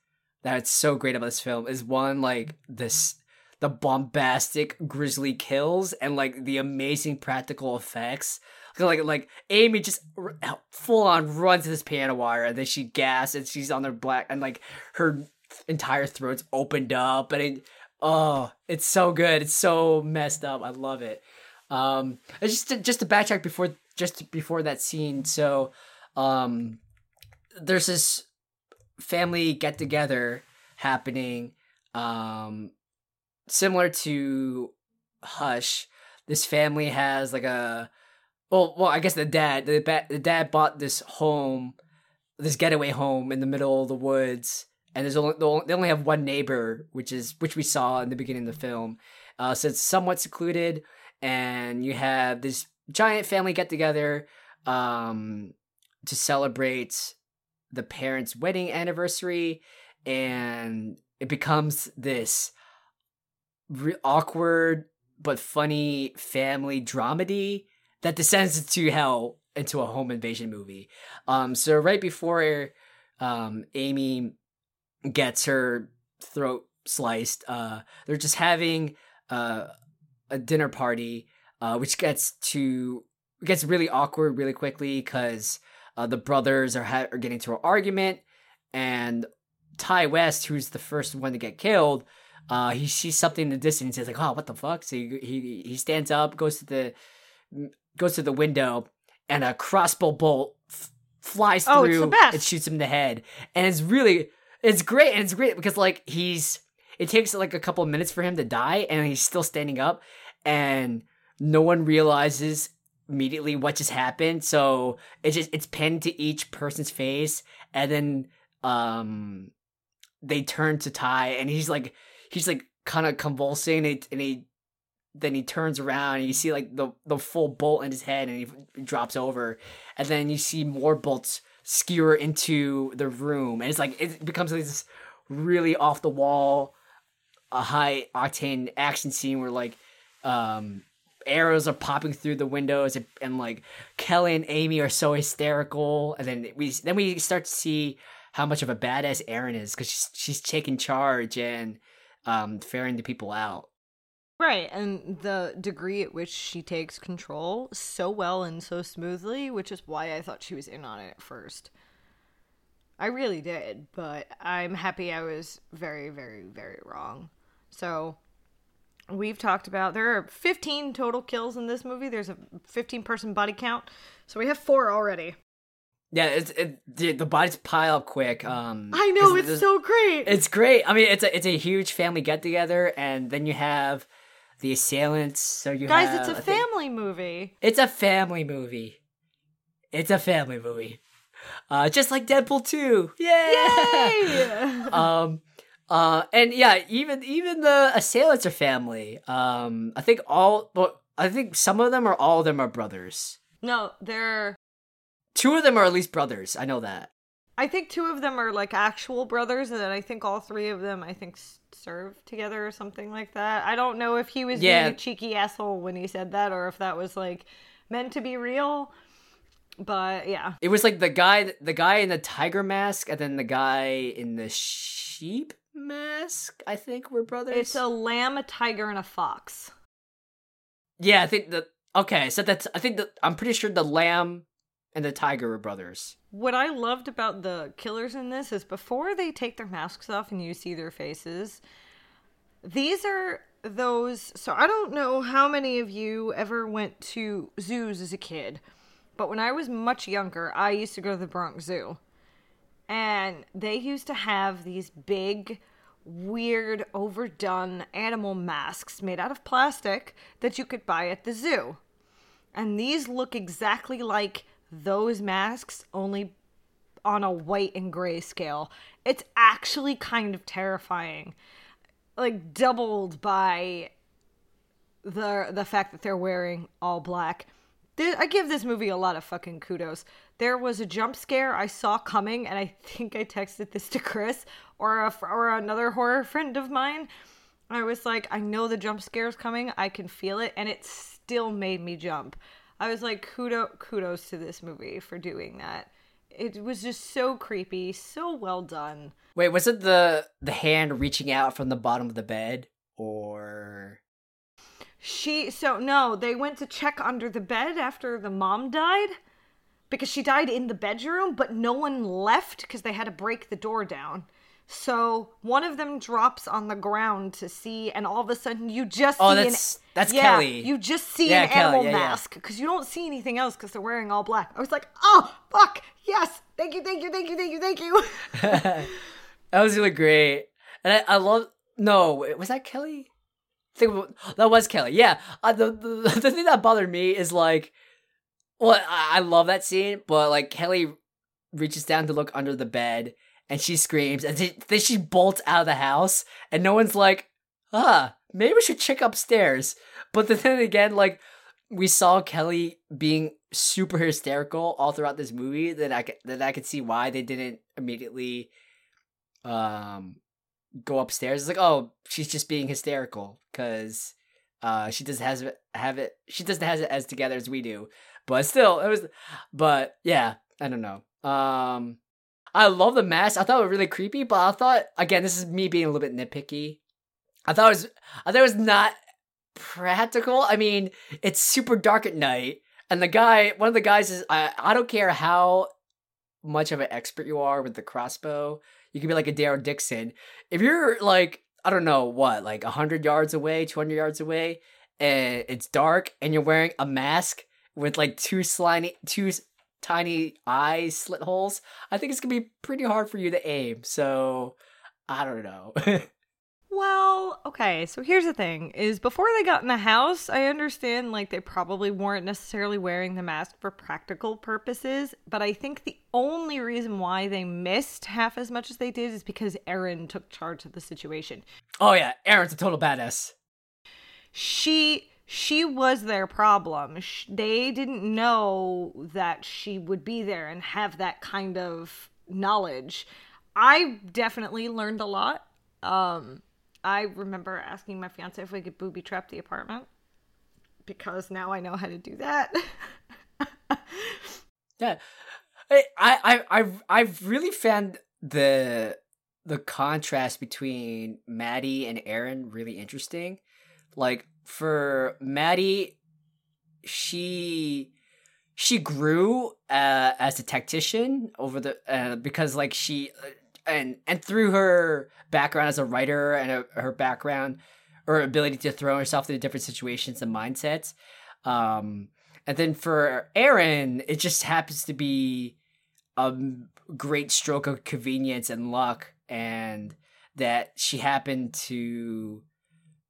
that's so great about this film is one like this, the bombastic, grisly kills and like the amazing practical effects. Like like Amy just r- full on runs this piano wire and then she gasps and she's on their black and like her entire throat's opened up and it, oh, it's so good. It's so messed up. I love it. Um, just to, just to backtrack before just before that scene. So, um, there's this family get together happening, um, similar to Hush. This family has like a well, well, I guess the dad the, ba- the dad bought this home, this getaway home in the middle of the woods, and there's only they only have one neighbor, which is which we saw in the beginning of the film. Uh, so it's somewhat secluded, and you have this giant family get together um, to celebrate the parents' wedding anniversary, and it becomes this re- awkward but funny family dramedy that descends into hell into a home invasion movie. Um, so right before um, Amy gets her throat sliced, uh, they're just having uh, a dinner party, uh, which gets to gets really awkward really quickly because uh, the brothers are ha- are getting into an argument, and Ti West, who's the first one to get killed, uh, he sees something in the distance. He's like, "Oh, what the fuck?" So he he, he stands up, goes to the goes to the window, and a crossbow bolt f- flies Oh, through and shoots him in the head. And it's really, it's great, and it's great because like he's, it takes like a couple of minutes for him to die, and he's still standing up, and no one realizes immediately what just happened. So it's just it's pinned to each person's face, and then um they turn to Ty, and he's like he's like kind of convulsing, and he, and he then he turns around and you see like the the full bolt in his head and he drops over. And then you see more bolts skewer into the room and it's like it becomes this really off the wall a high octane action scene where like um arrows are popping through the windows and, and like Kelly and Amy are so hysterical. And then we then we start to see how much of a badass Erin is because she's she's taking charge and um ferrying the people out Right, and the degree at which she takes control so well and so smoothly, which is why I thought she was in on it at first. I really did, but I'm happy I was very, very, very wrong. So, we've talked about there are 15 total kills in this movie. There's a 15 person body count. So, we have four already. Yeah, it's it, the, the bodies pile up quick. Um, I know it's there's- so great. it's great. I mean, it's a it's a huge family get together, and then you have the assailants. So you Guys, have, it's a I think- family movie. It's a family movie. It's a family movie. Uh, just like Deadpool two. Yeah. Yay! um. Uh. And yeah, even even the assailants are family. Um. I think all. Well, I think some of them or all of them are brothers. no, they're Two of them are at least brothers. I know that. I think two of them are like actual brothers, and then I think all three of them, I think, serve together or something like that. I don't know if he was Yeah. being a cheeky asshole when he said that, or if that was like meant to be real. But yeah, It was like the guy, the guy in the tiger mask, and then the guy in the sheep mask. I think were brothers. it's a lamb, a tiger, and a fox. yeah. I think the okay. So that's I think that I'm pretty sure the lamb and the tiger brothers. What I loved about the killers in this is before they take their masks off and you see their faces, these are those. So I don't know how many of you ever went to zoos as a kid, but when I was much younger, I used to go to the Bronx Zoo. And they used to have these big, weird, overdone animal masks made out of plastic that you could buy at the zoo. And these look exactly like those masks, only on a white and gray scale. It's actually kind of terrifying. Like doubled by the the fact that they're wearing all black. I give this movie a lot of fucking kudos. there was a jump scare I saw coming, and I think I texted this to Chris or a, or another horror friend of mine. I was like, I know the jump scare is coming. I can feel it, and it still made me jump. I was like, kudos, kudos to this movie for doing that. It was just so creepy, so well done. Wait, was it the the hand reaching out from the bottom of the bed, or she? So no, they went to check under the bed after the mom died because she died in the bedroom, but no one left because they had to break the door down. So one of them drops on the ground to see, and all of a sudden you just oh, see that's an that's yeah, Kelly. You just see Yeah, an Kelly, animal yeah, mask because you don't see anything else because they're wearing all black. I was like, oh fuck, yes, thank you, thank you, thank you, thank you, thank you. that was really great, and I, I love. No, was that Kelly? I think that was Kelly. Yeah, uh, the, the the thing that bothered me is like, well, I, I love that scene, but like Kelly reaches down to look under the bed and she screams, and then she bolts out of the house, and no one's like, ah, maybe we should check upstairs. But then again, like we saw Kelly being super hysterical all throughout this movie that I could, that I could see why they didn't immediately um go upstairs. It's like, oh, she's just being hysterical because uh she doesn't has have it she doesn't has it as together as we do. But still, it was but yeah, I don't know. Um I love the mask. I thought it was really creepy, but I thought again, this is me being a little bit nitpicky. I thought it was I thought it was not practical. I mean, it's super dark at night, and the guy, one of the guys is I I don't care how much of an expert you are with the crossbow. You could be like a Daryl Dixon. If you're like I don't know what, like hundred yards away, two hundred yards away, and it's dark, and you're wearing a mask with like two slimy, two tiny eye slit holes, I think it's gonna be pretty hard for you to aim. So I don't know. Well, okay, so here's the thing is before they got in the house, I understand like they probably weren't necessarily wearing the mask for practical purposes, but I think the only reason why they missed half as much as they did is because Erin took charge of the situation. oh yeah, Erin's a total badass. She she was their problem. They didn't know that she would be there and have that kind of knowledge. I definitely learned a lot. Um I remember asking my fiance if we could booby trap the apartment because now I know how to do that. Yeah, I I I I've really found the the contrast between Maddie and Erin really interesting. Like for Maddie, she she grew uh, as a tactician over the uh, because like she uh, and and through her background as a writer and her, her background her ability to throw herself into different situations and mindsets um and then for Erin, it just happens to be a great stroke of convenience and luck, and that she happened to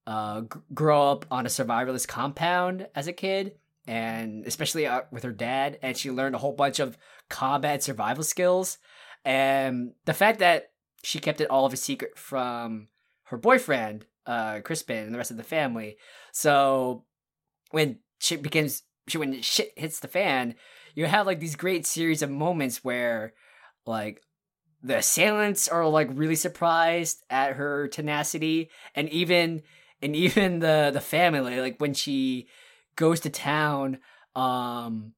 uh, g- grow up on a survivalist compound as a kid, and especially uh, with her dad, and she learned a whole bunch of combat survival skills. And the fact that she kept it all of a secret from her boyfriend, uh, Crispin, and the rest of the family. So when shit becomes shit when shit hits the fan, you have like these great series of moments where like the assailants are like really surprised at her tenacity and even and even the the family like when she goes to town um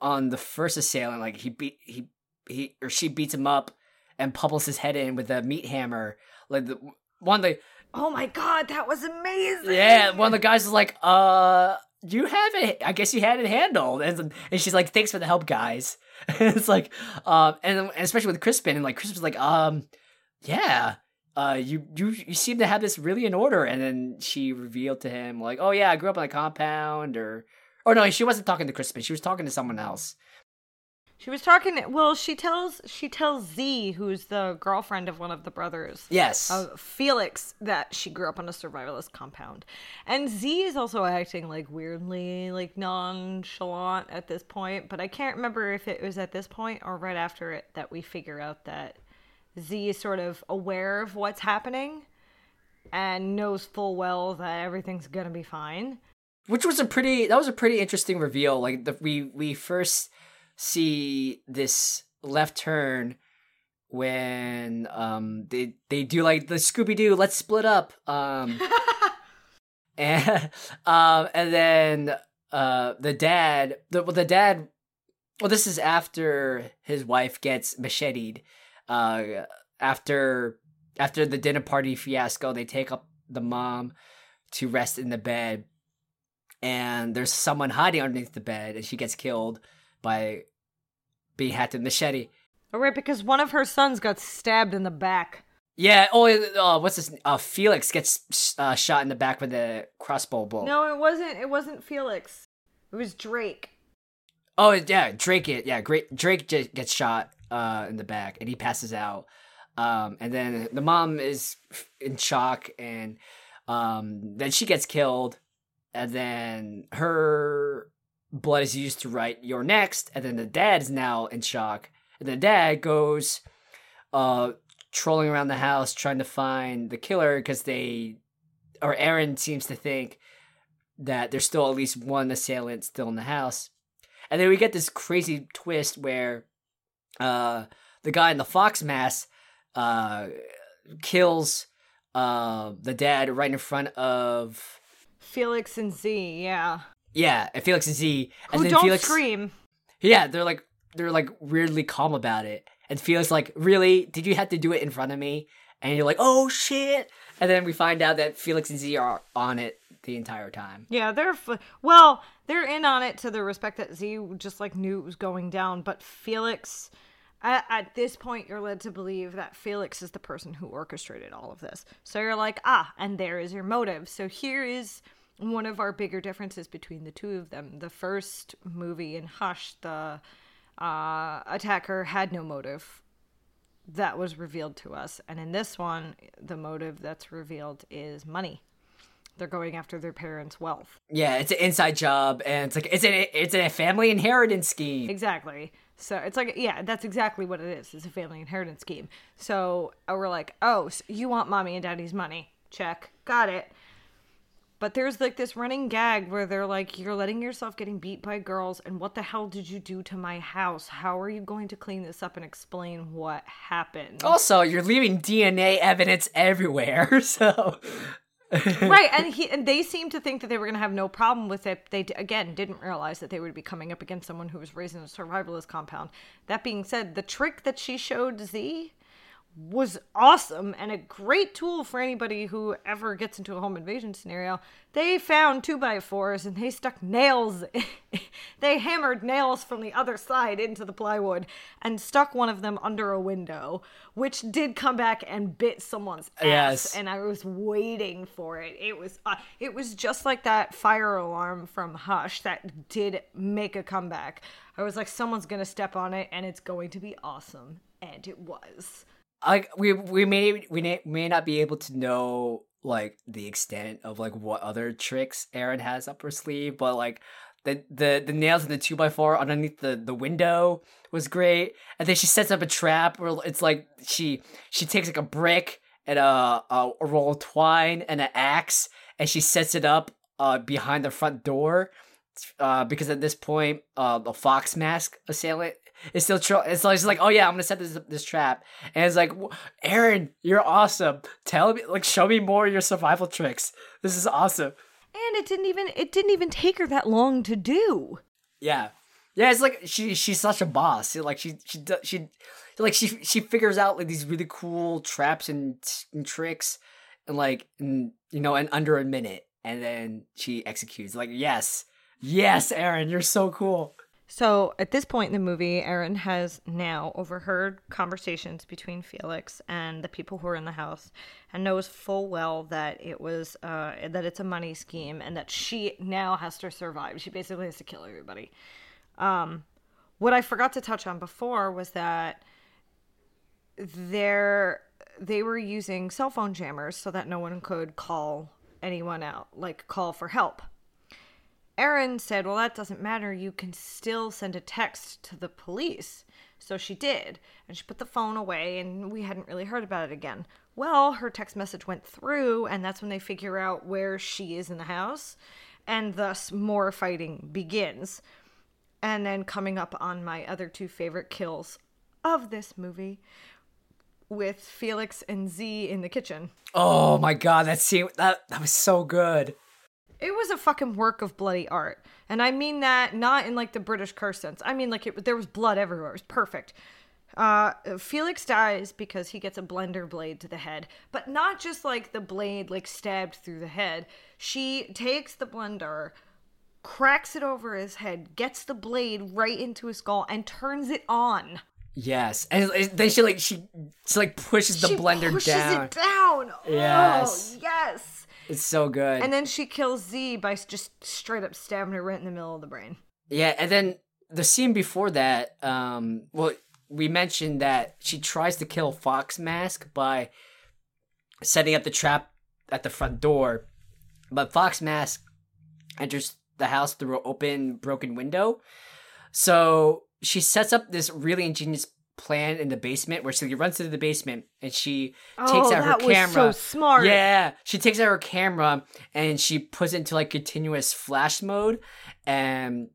on the first assailant like he beat he he or she beats him up and pummels his head in with a meat hammer like the one the oh my god, that was amazing. yeah, one of the guys is like, uh, you have it. I guess you had it handled. And, and she's like, thanks for the help, guys. it's like, um, and, and especially with Crispin, and like, Crispin's like, um, yeah, uh, you, you, you seem to have this really in order. And then she revealed to him, like, oh yeah, I grew up on a compound, or, or no, she wasn't talking to Crispin. She was talking to someone else. She was talking well, she tells she tells Z, who's the girlfriend of one of the brothers. Yes. of Felix that she grew up on a survivalist compound. And Z is also acting like weirdly like nonchalant at this point, but I can't remember if it was at this point or right after it that we figure out that Z is sort of aware of what's happening and knows full well that everything's to be fine. which was a pretty that was a pretty interesting reveal like the we we first see this left turn when um they they do like the Scooby Doo let's split up um and um and then uh the dad the well, the dad well this is after his wife gets macheted uh after after the dinner party fiasco they take up the mom to rest in the bed and there's someone hiding underneath the bed and she gets killed by being hacked with machete Oh, right, because one of her sons got stabbed in the back. yeah oh uh, what's this uh felix gets uh, shot in the back with a crossbow bolt No, it wasn't. It wasn't Felix. It was Drake. Oh yeah, Drake. It yeah, great. Drake j- gets shot uh, in the back and he passes out. Um, and then the mom is in shock, and um, then she gets killed, and then her blood is used to write "You're next," and then the dad is now in shock, and the dad goes uh, trolling around the house trying to find the killer because they or Erin seems to think that there's still at least one assailant still in the house. And then we get this crazy twist where uh, the guy in the fox mask uh, kills uh, the dad right in front of Felix and Z, yeah. yeah, and Felix and Z. And Who then don't Felix, scream. Yeah, they're like they're like weirdly calm about it. And Felix like, really? Did you have to do it in front of me? And you're like, oh shit! And then we find out that Felix and Z are on it the entire time. Yeah, they're well, they're in on it to the respect that Z just like knew it was going down, but Felix at, at this point you're led to believe that Felix is the person who orchestrated all of this. So you're like, "Ah, and there is your motive." So here is one of our bigger differences between the two of them. The first movie in Hush, the uh, attacker had no motive that was revealed to us. And in this one, the motive that's revealed is money. They're going after their parents' wealth. Yeah, it's an inside job, and it's like it's a it's a family inheritance scheme. Exactly. So it's like, yeah, that's exactly what it is. It's a family inheritance scheme. So uh, we're like, oh, so you want mommy and daddy's money. Check. Got it. But there's like this running gag where they're like, you're letting yourself getting beat by girls, and what the hell did you do to my house? How are you going to clean this up and explain what happened? Also, you're leaving DNA evidence everywhere, so right and he and they seemed to think that they were going to have no problem with it they d- again didn't realize that they would be coming up against someone who was raised in a survivalist compound that being said the trick that she showed z was awesome and a great tool for anybody who ever gets into a home invasion scenario. They found two by fours and they stuck nails. they hammered nails from the other side into the plywood and stuck one of them under a window, which did come back and bit someone's ass. Yes. And I was waiting for it. It was uh, it was just like that fire alarm from Hush that did make a comeback. I was like, someone's gonna step on it and it's going to be awesome, and it was. Like we we may we may, may not be able to know like the extent of like what other tricks Erin has up her sleeve, but like the the the nails in the two by four underneath the the window was great, and then she sets up a trap where it's like she she takes like a brick and a a, a roll of twine and an axe, and she sets it up uh behind the front door. Uh, because at this point, uh, the fox mask assailant is still tro- it's like, it's like, oh yeah, I'm gonna set this this trap, and it's like, Erin, you're awesome. Tell me, like, show me more of your survival tricks. This is awesome. And it didn't even it didn't even take her that long to do. Yeah, yeah. It's like she she's such a boss. Like she she she like she she figures out like these really cool traps and, and tricks, and like in, you know, in under a minute, and then she executes. Like yes, yes, Erin, you're so cool. So at this point in the movie, Erin has now overheard conversations between Felix and the people who are in the house, and knows full well that it was uh, that it's a money scheme, and that she now has to survive. She basically has to kill everybody. Um, what I forgot to touch on before was that they're they were using cell phone jammers so that no one could call anyone out, like call for help. Erin said, Well, that doesn't matter. You can still send a text to the police. So she did. And she put the phone away, and we hadn't really heard about it again. Well, her text message went through, and that's when they figure out where she is in the house, and thus more fighting begins. And then coming up on my other two favorite kills of this movie with Felix and Z in the kitchen. Oh my god, that scene that that was so good. It was a fucking work of bloody art. And I mean that not in like the British curse sense. I mean like it, there was blood everywhere. It was perfect. Uh, Felix dies because he gets a blender blade to the head, but not just like the blade like stabbed through the head. She takes the blender, cracks it over his head, gets the blade right into his skull, and turns it on. Yes, and then she like she she like pushes the she blender pushes down. it down. Yes. Oh, yes. It's so good. And then she kills Z by just straight up stabbing her right in the middle of the brain. yeah, and then the scene before that, um, well, we mentioned that she tries to kill Fox Mask by setting up the trap at the front door, but Fox Mask enters the house through an open, broken window. So she sets up this really ingenious plan in the basement where she runs into the basement and she takes oh, out her that camera. was so smart. Yeah, she takes out her camera and she puts it into like continuous flash mode, and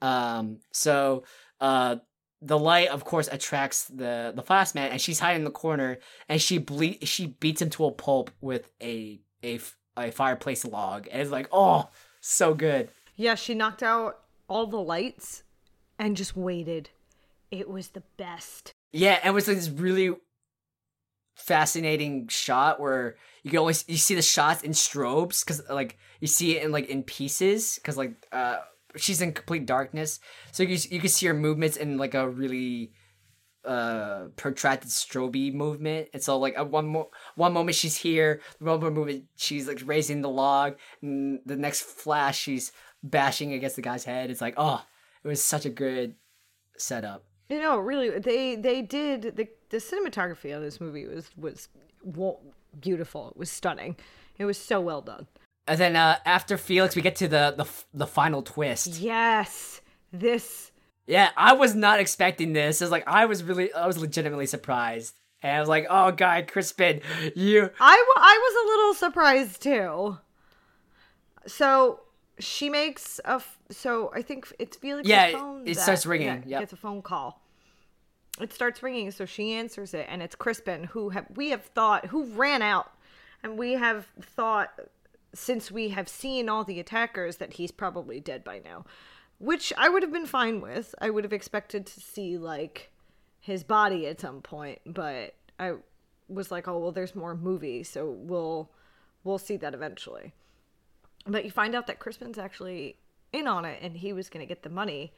um, so uh, the light, of course, attracts the the flash man, and she's hiding in the corner, and she ble- she beats him to a pulp with a a f- a fireplace log, and it's like, oh, so good. Yeah, she knocked out all the lights and just waited. It was the best. Yeah, it was this really fascinating shot where you can always you see the shots in strobes because like you see it in like in pieces because like uh she's in complete darkness. So you you can see her movements in like a really uh protracted strobe movement. And so like at one mo- one moment she's here one moment she's like raising the log and the next flash she's bashing against the guy's head. It's like oh it was such a good setup You know, really, they they did the the cinematography on this movie was was beautiful. It was stunning. It was so well done. And then uh, after Felix, we get to the, the the final twist. Yes, this Yeah, I was not expecting this. It's like I was really, I was legitimately surprised, and I was like, "Oh, Guy Crispin, you." I, w- I was a little surprised too. So she makes a f- so I think it's Felix's Yeah, phone. it that- starts ringing, Yeah, yep. gets a phone call. It starts ringing, so she answers it, and it's Crispin, who have we have thought who ran out, and we have thought since we have seen all the attackers that he's probably dead by now, which I would have been fine with. I would have expected to see like his body at some point, but I was like, oh well, there's more movies, so we'll we'll see that eventually. But you find out that Crispin's actually in on it, and he was going to get the money.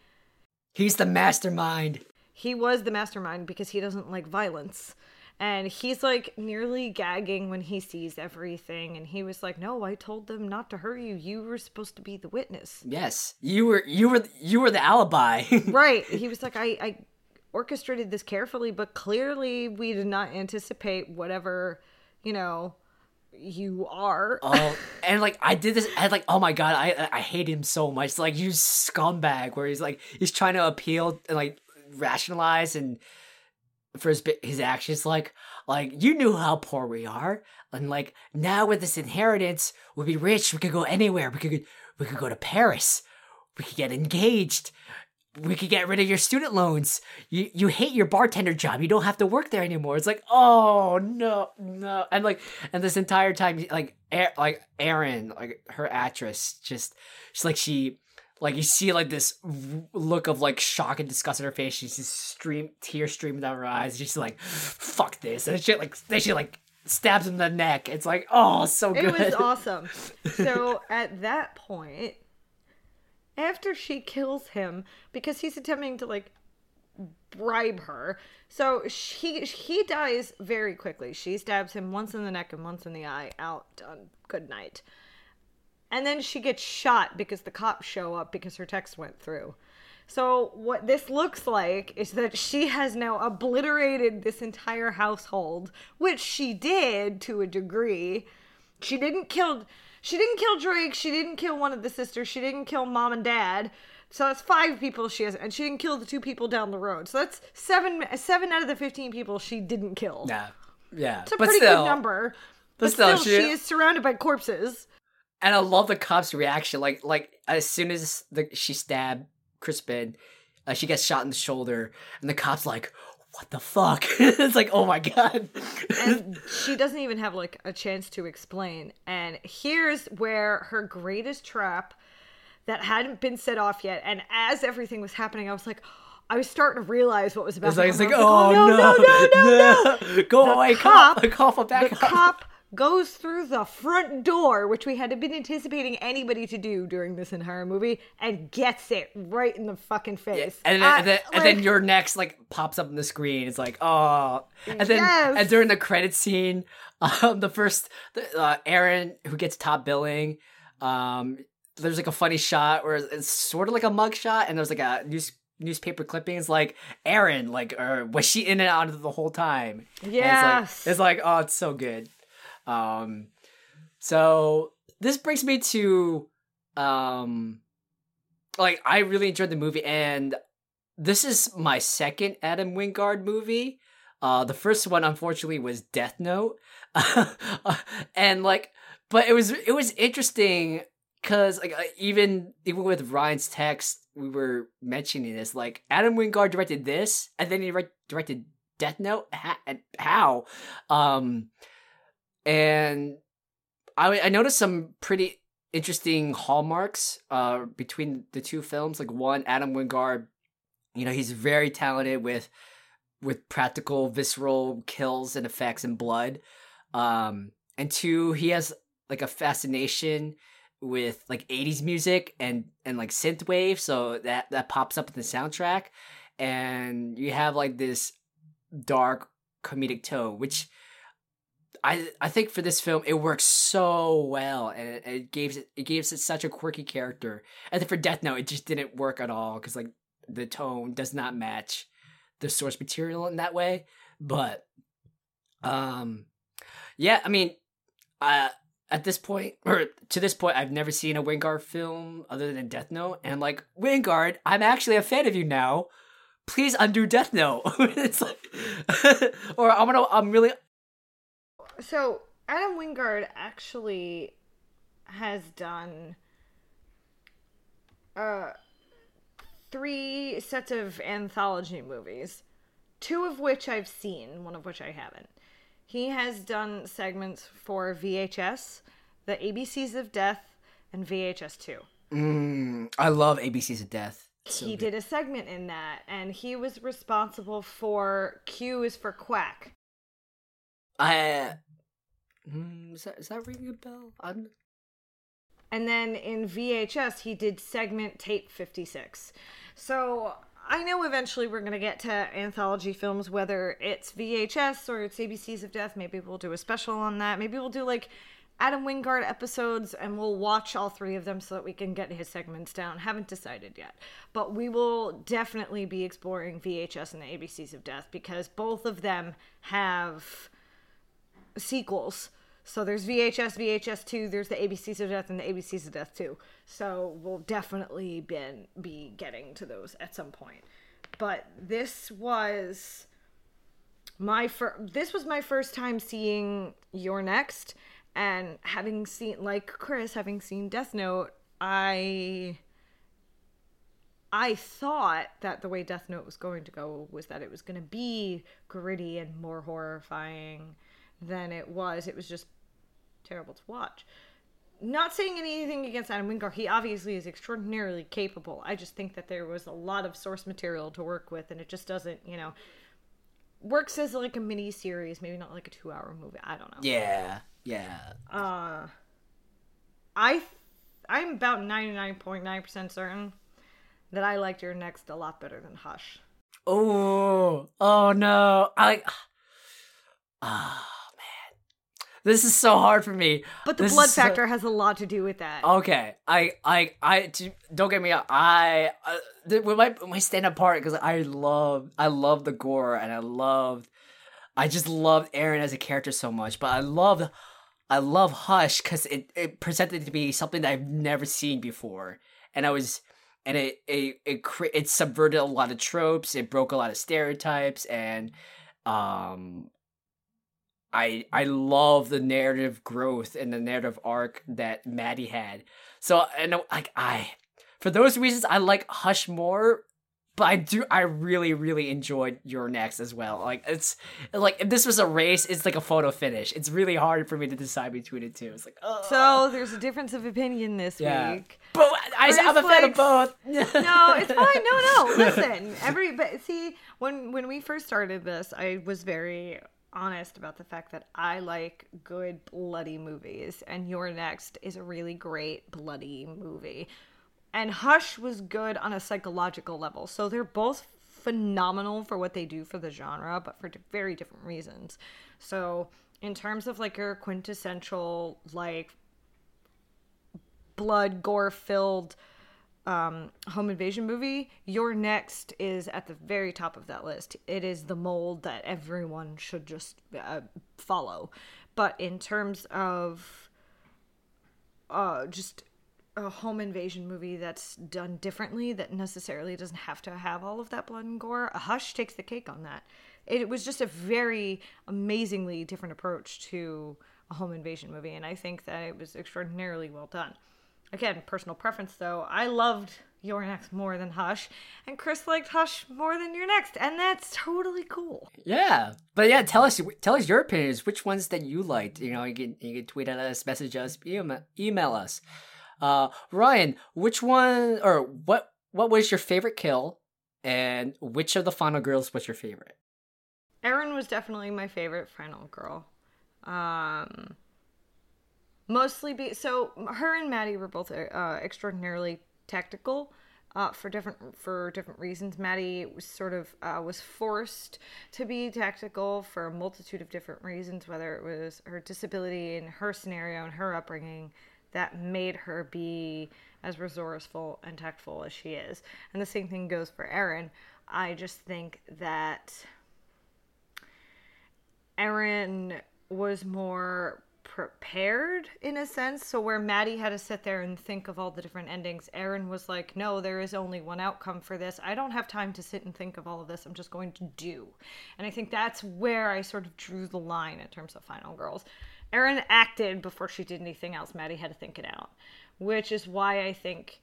He's the mastermind. He was the mastermind because he doesn't like violence. And he's like nearly gagging when he sees everything. And he was like, No, I told them not to hurt you. You were supposed to be the witness. Yes, you were, you were, you were the alibi. right. He was like, I, I orchestrated this carefully, but clearly we did not anticipate whatever, you know, you are. oh, and like I did this, and like, oh my god, I I hate him so much. Like you scumbag, where he's like he's trying to appeal and like rationalize and for his his actions, like like you knew how poor we are, and like now with this inheritance, we'll be rich. We could go anywhere. We could we could go to Paris. We could get engaged. We could get rid of your student loans. You you hate your bartender job. You don't have to work there anymore. It's like, oh no, no, and like, and this entire time, like, A- like Erin, like her actress, just she's like she, like you see like this look of like shock and disgust in her face. She's just stream tears streaming down her eyes. She's like, fuck this, and she like then she like stabs him in the neck. It's like, oh, so good. It was awesome. So at that point, after she kills him, because he's attempting to like bribe her, so she he dies very quickly. She stabs him once in the neck and once in the eye. Out, done. Good night. And then she gets shot because the cops show up because her text went through. So what this looks like is that she has now obliterated this entire household, which she did to a degree. She didn't kill she didn't kill Drake, she didn't kill one of the sisters, she didn't kill mom and dad. So that's five people she has and she didn't kill the two people down the road. So that's seven seven out of the 15 people she didn't kill. yeah, yeah, It's a but pretty still, good number. but But, still, still, she- she is surrounded by corpses. And I love the cop's reaction. Like like as soon as the she stabbed Crispin, uh, she gets shot in the shoulder, and the cop's like, "What the fuck?" it's like, "Oh my god!" and she doesn't even have like a chance to explain. And here's where her greatest trap that hadn't been set off yet. And as everything was happening, I was like. I was starting to realize what was about it's to like, it's like, I was oh, "Oh no, no, no, no, no. Go away, cop- cop! Cop, cop, back the up." cop goes through the front door, which we had been anticipating anybody to do during this entire movie, and gets it right in the fucking face. and then, I- and, then, and then You're Next like pops up on the screen. It's like, oh, and then Yes. and during the credit scene, um, the first the, uh, Erin who gets top billing, um, there's like a funny shot where it's sort of like a mug shot, and there's like a news newspaper clippings like Erin, like or was she in and out of the whole time? Yes. it's like, it's like oh, it's so good. Um, so this brings me to um like I really enjoyed the movie and this is my second Adam Wingard movie. Uh the first one unfortunately was Death Note. and like but it was it was interesting cuz like even even with Ryan's text we were mentioning this like Adam Wingard directed this and then he re- directed Death Note and how um and I I noticed some pretty interesting hallmarks uh between the two films. Like one Adam Wingard you know he's very talented with with practical visceral kills and effects and blood. Um and two he has like a fascination with like 80s music and and like synthwave so that that pops up in the soundtrack. And you have like this dark comedic tone which I I think for this film it works so well and it, it gives it it gives it such a quirky character. And then for Death Note it just didn't work at all because like the tone does not match the source material in that way. But um yeah, I mean uh at this point or to this point I've never seen a Wingard film other than Death Note and like Wingard, I'm actually a fan of you now. Please undo Death Note. it's like or I'm gonna I'm really So Adam Wingard actually has done uh three sets of anthology movies, two of which I've seen, one of which I haven't. He has done segments for VHS, the ABCs of Death, and VHS 2. Mm, I love ABCs of Death. So he good. did a segment in that, and he was responsible for Q is for Quack. I. Mm, is that is that ringing a bell? I'm. And then in VHS, he did segment tape 56. So I know eventually we're going to get to anthology films, whether it's VHS or it's ABCs of Death. Maybe we'll do a special on that. Maybe we'll do like Adam Wingard episodes and we'll watch all three of them so that we can get his segments down. Haven't decided yet. But we will definitely be exploring VHS and the ABCs of Death because both of them have sequels. So there's VHS, VHS 2, there's the ABCs of Death and the ABCs of Death 2. So we'll definitely been, be getting to those at some point. But this was my fir- this was my first time seeing You're Next and having seen like Chris having seen Death Note, I I thought that the way Death Note was going to go was that it was going to be gritty and more horrifying than it was. It was just terrible to watch. Not saying anything against Adam Wingard. He obviously is extraordinarily capable. I just think that there was a lot of source material to work with, and it just doesn't, you know, works as like a mini series, maybe not like a two-hour movie. I don't know. Yeah, yeah. Uh, I, I'm about ninety-nine point nine percent certain that I liked You're Next a lot better than Hush. Oh, oh no! I. Ah, this is so hard for me. But the This blood is so- factor has a lot to do with that. Okay, I, I, I. Don't get me. wrong, I uh, with my my stand up part because I love, I love the gore and I loved, I just loved Erin as a character so much. But I loved, I love Hush because it it presented to be something that I've never seen before, and I was. And it it it, cre- it subverted a lot of tropes. It broke a lot of stereotypes, and um, I I love the narrative growth and the narrative arc that Maddie had. So I know uh, like I for those reasons, I like Hush more. But I do, I really, really enjoyed You're Next as well. Like it's like if this was a race, it's like a photo finish. It's really hard for me to decide between the two. It's like oh. So there's a difference of opinion this Yeah. week. But I, I'm a fan of both. no, it's fine. No, no. Listen, every but see when when we first started this, I was very honest about the fact that I like good bloody movies, and You're Next is a really great bloody movie. And Hush was good on a psychological level, so they're both phenomenal for what they do for the genre, but for very different reasons. So in terms of like your quintessential like blood gore filled um, home invasion movie, You're Next is at the very top of that list. It is the mold that everyone should just uh, follow. But in terms of uh, just a home invasion movie that's done differently, that necessarily doesn't have to have all of that blood and gore, A Hush takes the cake on that. It was just a very amazingly different approach to a home invasion movie, and I think that it was extraordinarily well done. Again, personal preference though, I loved You're Next more than Hush, and Chris liked Hush more than You're Next, and that's totally cool. Yeah, but yeah, tell us tell us your opinions. Which ones that you liked? You know, you can you can tweet at us, message us, email, email us. Uh, Ryan, which one or what what was your favorite kill, and which of the final girls was your favorite? Erin was definitely my favorite final girl. Um, mostly be so her and Maddie were both uh, extraordinarily tactical uh, for different for different reasons. Maddie was sort of uh, was forced to be tactical for a multitude of different reasons, whether it was her disability and her scenario and her upbringing that made her be as resourceful and tactful as she is. And the same thing goes for Erin. I just think that Erin was more prepared in a sense. So where Maddie had to sit there and think of all the different endings, Erin was like, "No, there is only one outcome for this. I don't have time to sit and think of all of this. I'm just going to do." And I think that's where I sort of drew the line in terms of Final Girls. Erin acted before she did anything else. Maddie had to think it out, which is why I think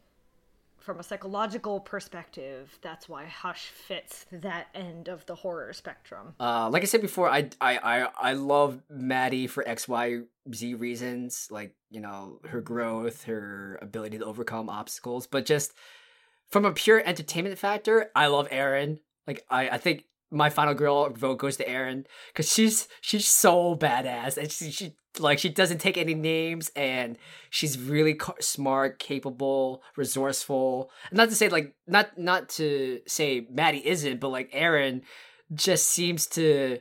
from a psychological perspective, that's why Hush fits that end of the horror spectrum. Uh, like I said before, I I I I love Maddie for X Y Z reasons, like you know her growth, her ability to overcome obstacles, but just from a pure entertainment factor, I love Erin. Like I I think my final girl vote goes to Erin because she's she's so badass and she she like she doesn't take any names and she's really ca- smart, capable, resourceful. Not to say like not not to say Maddie isn't, but like Erin just seems to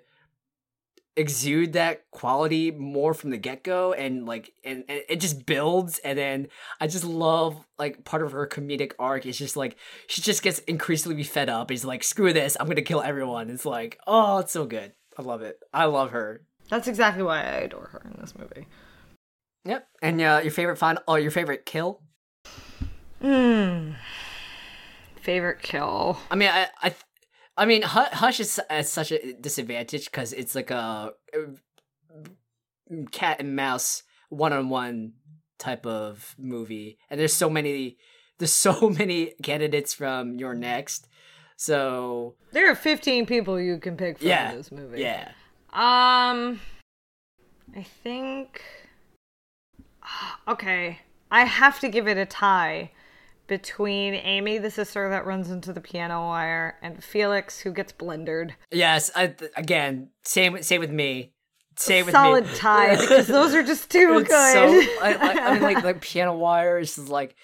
exude that quality more from the get-go and like and, and it just builds and then i just love like part of her comedic arc is just like she just gets increasingly fed up. He's like screw this i'm gonna kill everyone. It's like oh it's so good. I love it. I love her. That's exactly why I adore her in this movie. yep. And uh, your favorite final oh your favorite kill? Hmm. Favorite kill. I mean, I, I, I mean, Hu- Hush is at such a disadvantage because it's like a, a cat and mouse one on one type of movie, and there's so many, there's so many candidates from You're Next, so There are 15 people you can pick from Yeah, this movie. yeah. Um, I think. Okay, I have to give it a tie between Amy, the sister that runs into the piano wire, and Felix, who gets blendered. Yes, I, again, same same with me. Same with Solid me. tie because those are just too It's good. so- I, I, I mean, like like piano wire is like,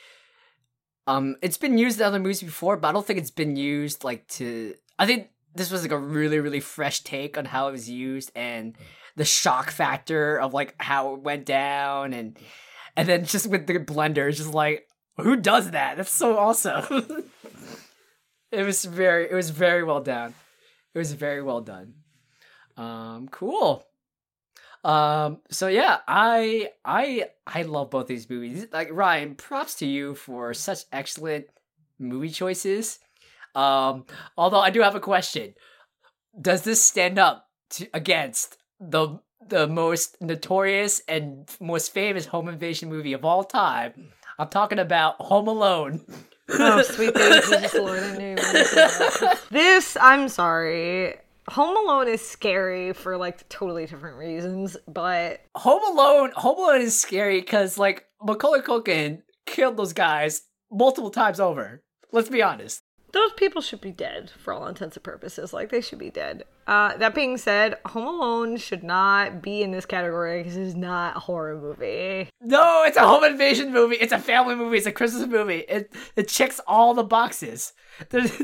um, it's been used in other movies before, but I don't think it's been used like to. I think this was like a really really fresh take on how it was used and the shock factor of like how it went down and and then just with the blender, it's just like who does that? That's so awesome. it was very it was very well done. It was very well done. Um, cool. Um, so yeah, I I I love both these movies. Like Ryan, props to you for such excellent movie choices. Um, although I do have a question. Does this stand up to, against the the most notorious and most famous home invasion movie of all time? I'm talking about Home Alone, Oh, sweet baby Jesus Lord, I knew you wanted to say that. This, I'm sorry. Home Alone is scary for like totally different reasons, but Home Alone. Home Alone is scary because like Macaulay Culkin killed those guys multiple times over. Let's be honest. those people should be dead for all intents and purposes. Like they should be dead. Uh, that being said, Home Alone should not be in this category because it's not a horror movie. No, it's a home invasion movie. It's a family movie. It's a Christmas movie. It it checks all the boxes. There's-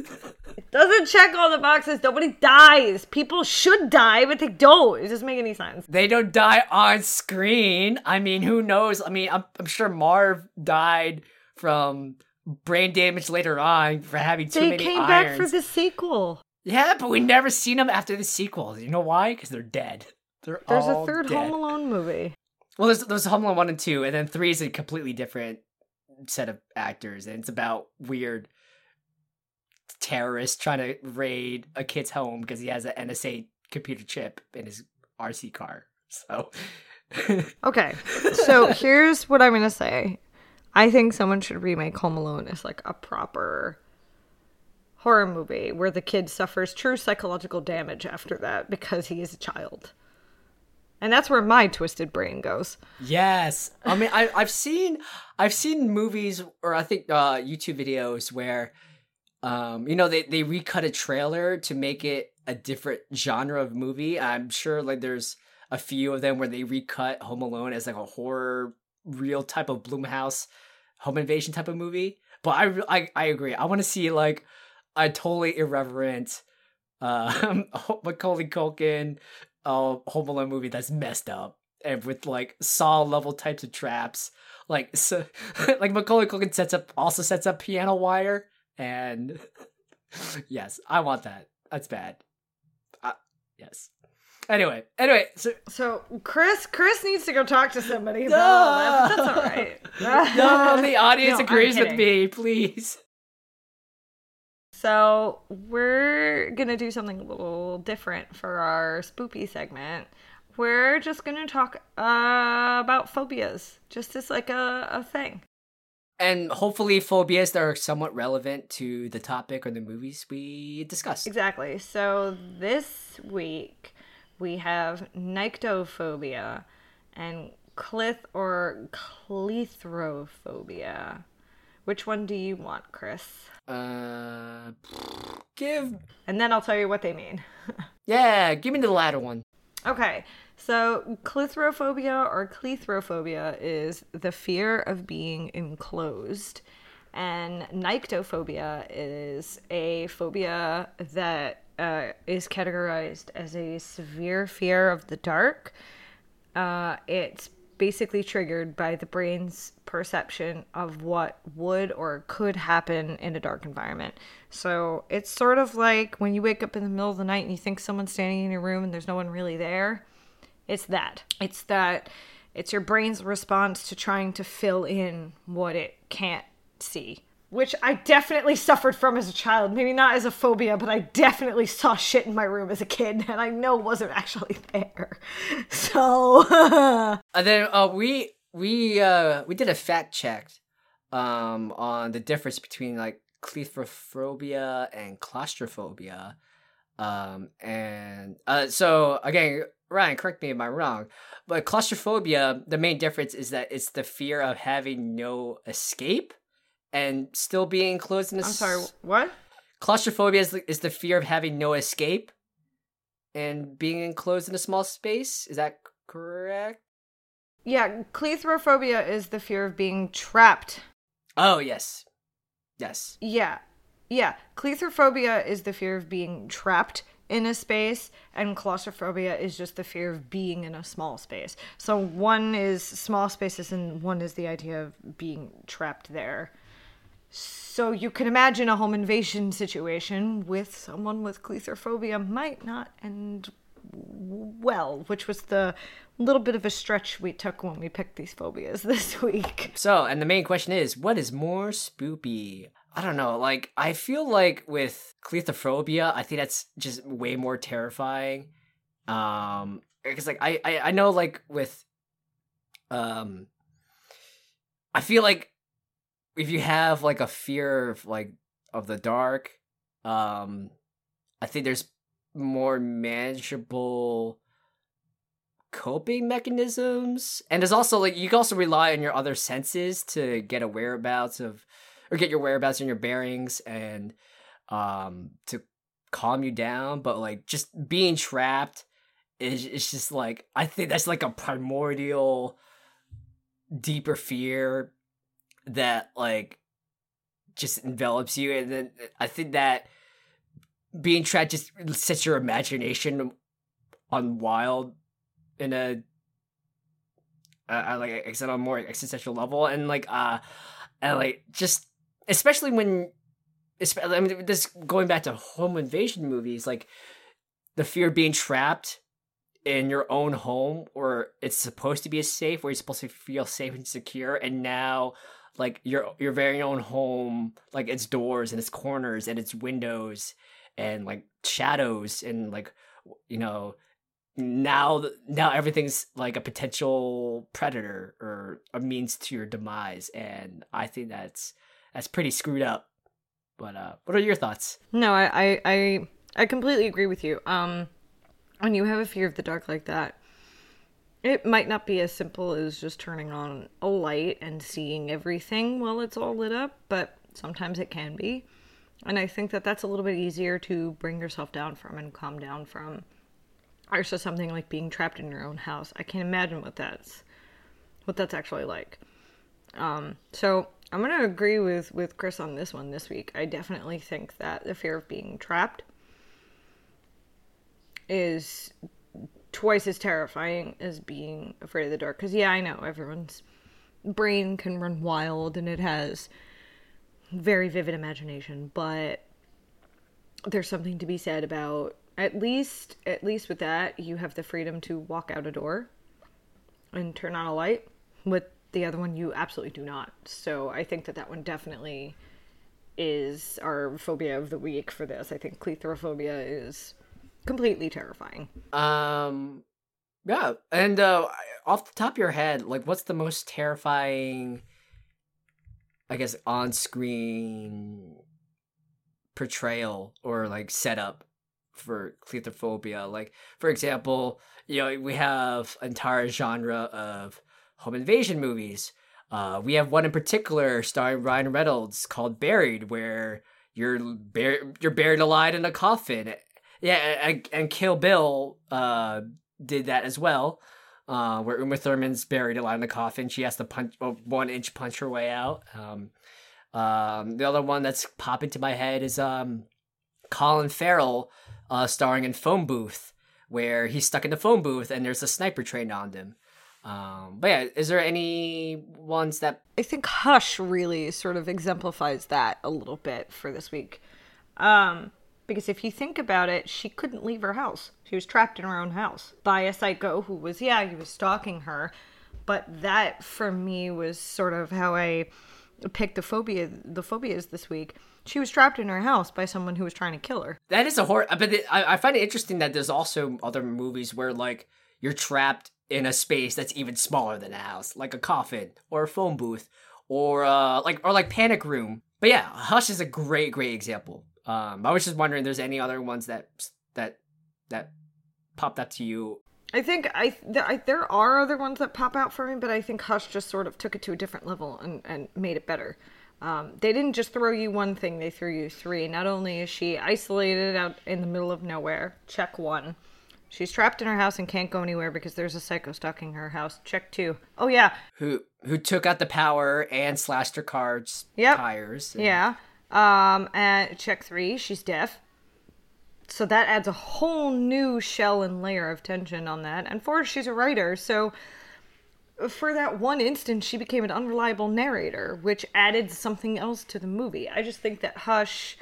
Doesn't check all the boxes. Nobody dies. People should die, but they don't. It doesn't make any sense. they don't die on screen. I mean, who knows? I mean, I'm, I'm sure Marv died from brain damage later on for having too They many came irons. back for the sequel. Yeah, but we never seen them after the sequel. You know why? Because they're dead. They're There's all a third dead. Home Alone movie. Well, there's there's Home Alone one and two, and then three is a completely different set of actors, and it's about weird terrorists trying to raid a kid's home because he has an NSA computer chip in his RC car. So, Okay, so here's what I'm gonna say. I think someone should remake Home Alone as like a proper horror movie where the kid suffers true psychological damage after that because he is a child. And that's where my twisted brain goes. yes, I mean, I I've seen I've seen movies or I think uh, YouTube videos where, um, you know, they they recut a trailer to make it a different genre of movie. I'm sure like there's a few of them where they recut Home Alone as like a horror, real type of Blumhouse home invasion type of movie. But I I, I agree. I want to see like a totally irreverent, uh, Macaulay Culkin, uh, Home Alone movie that's messed up and with like Saw level types of traps. Like so, like Macaulay Culkin sets up also sets up piano wire and yes, I want that. That's bad. Uh, yes. Anyway, anyway, so So Chris, Chris needs to go talk to somebody all that. That's all right. no, the audience No, agrees with me, please. So we're gonna do something a little different for our spoopy segment. We're just gonna talk uh, about phobias, just as like a, a thing. And hopefully, phobias that are somewhat relevant to the topic or the movies we discuss. Exactly. So this week we have nyctophobia and clith or cleithrophobia. Which one do you want, Chris? Uh, give And then I'll tell you what they mean. yeah, give me the latter one. Okay, so clethrophobia or clethrophobia is the fear of being enclosed, and nyctophobia is a phobia that uh, is categorized as a severe fear of the dark. Uh, it's basically triggered by the brain's perception of what would or could happen in a dark environment. So it's sort of like when you wake up in the middle of the night and you think someone's standing in your room and there's no one really there. It's that. It's that. It's your brain's response to trying to fill in what it can't see. Which I definitely suffered from as a child. Maybe not as a phobia, but I definitely saw shit in my room as a kid and I know wasn't actually there. So. And then uh, we we uh we did a fact check um on the difference between like cleithrophobia and claustrophobia. Um and uh so again, Ryan, correct me if I'm wrong, but claustrophobia, the main difference is that it's the fear of having no escape and still being enclosed in a I'm sorry, what? Claustrophobia is the, is the fear of having no escape and being enclosed in a small space. Is that correct? Yeah, cleithrophobia is the fear of being trapped. Oh, yes. Yes. Yeah. Yeah. Cleithrophobia is the fear of being trapped in a space, and claustrophobia is just the fear of being in a small space. So one is small spaces, and one is the idea of being trapped there. So you can imagine a home invasion situation with someone with cleithrophobia might not end well, which was the little bit of a stretch we took when we picked these phobias this week. So, and the main question is, what is more spoopy? I don't know. Like, I feel like with cleithrophobia, I think that's just way more terrifying. Um, because like I, I, I know like with, um, I feel like if you have like a fear of like of the dark, um, I think there's more manageable coping mechanisms. And there's also like you can also rely on your other senses to get a whereabouts of or get your whereabouts and your bearings and um to calm you down. But like just being trapped is it's just like i think that's like a primordial deeper fear that like just envelops you and then i think that being trapped just sets your imagination on wild in a uh, like I said on a more existential level and like uh and like just especially when especially I mean this going back to home invasion movies like the fear of being trapped in your own home or it's supposed to be a safe where you're supposed to feel safe and secure and now like your your very own home like its doors and its corners and its windows and like shadows and like you know now now everything's like a potential predator or a means to your demise. And i think that's that's pretty screwed up. But uh what are your thoughts? No i i i, I completely agree with you. Um when you have a fear of the dark like that it might not be as simple as just turning on a light and seeing everything while it's all lit up but sometimes it can be and i think that that's a little bit easier to bring yourself down from and calm down from or something like being trapped in your own house. I can't imagine what that's what that's actually like. Um, so I'm gonna agree with with Chris on this one this week. I definitely think that the fear of being trapped is twice as terrifying as being afraid of the dark. Because yeah, I know everyone's brain can run wild and it has very vivid imagination, but there's something to be said about at least at least with that you have the freedom to walk out a door and turn on a light. With the other one you absolutely do not. So i think that that one definitely is our phobia of the week for this. I think cleithrophobia is completely terrifying um yeah and uh off the top of your head like what's the most terrifying i guess on screen portrayal or like setup for cleithrophobia. Like, for example, you know, we have entire genre of home invasion movies. Uh, we have one in particular starring Ryan Reynolds called Buried, where you're bur- you're buried alive in a coffin. Yeah, and, Kill Bill uh, did that as well, uh, where Uma Thurman's buried alive in the coffin. She has to punch uh, one inch punch her way out. Um, um, the other one that's popping to my head is um, Colin Farrell uh, starring in Phone Booth, where he's stuck in the phone booth and there's a sniper trained on him. Um, but yeah, is there any ones that I think Hush really sort of exemplifies that a little bit for this week? Um, because if you think about it, she couldn't leave her house. She was trapped in her own house by a psycho who was, yeah, he was stalking her. But that for me was sort of how I picked the phobia, the phobias this week she was trapped in her house by someone who was trying to kill her. That is a horror. But I, I find it interesting that there's also other movies where like you're trapped in a space that's even smaller than a house, like a coffin or a phone booth, or uh like or like Panic Room. But yeah, Hush is a great great example. Um, I was just wondering, if there's any other ones that that that popped up to you I think I, th- I, there are other ones that pop out for me, but I think Hush just sort of took it to a different level and, and made it better. Um, they didn't just throw you one thing, they threw you three. Not only is she isolated out in the middle of nowhere, check one. She's trapped in her house and can't go anywhere because there's a psycho stalking her house. Check two. Oh yeah. Who who took out the power and slashed her car's yep. tires. And... Yeah. Um and check three, she's deaf. So that adds a whole new shell and layer of tension on that. And four, she's a writer, so for that one instance, she became an unreliable narrator, which added something else to the movie. I just think that Hush,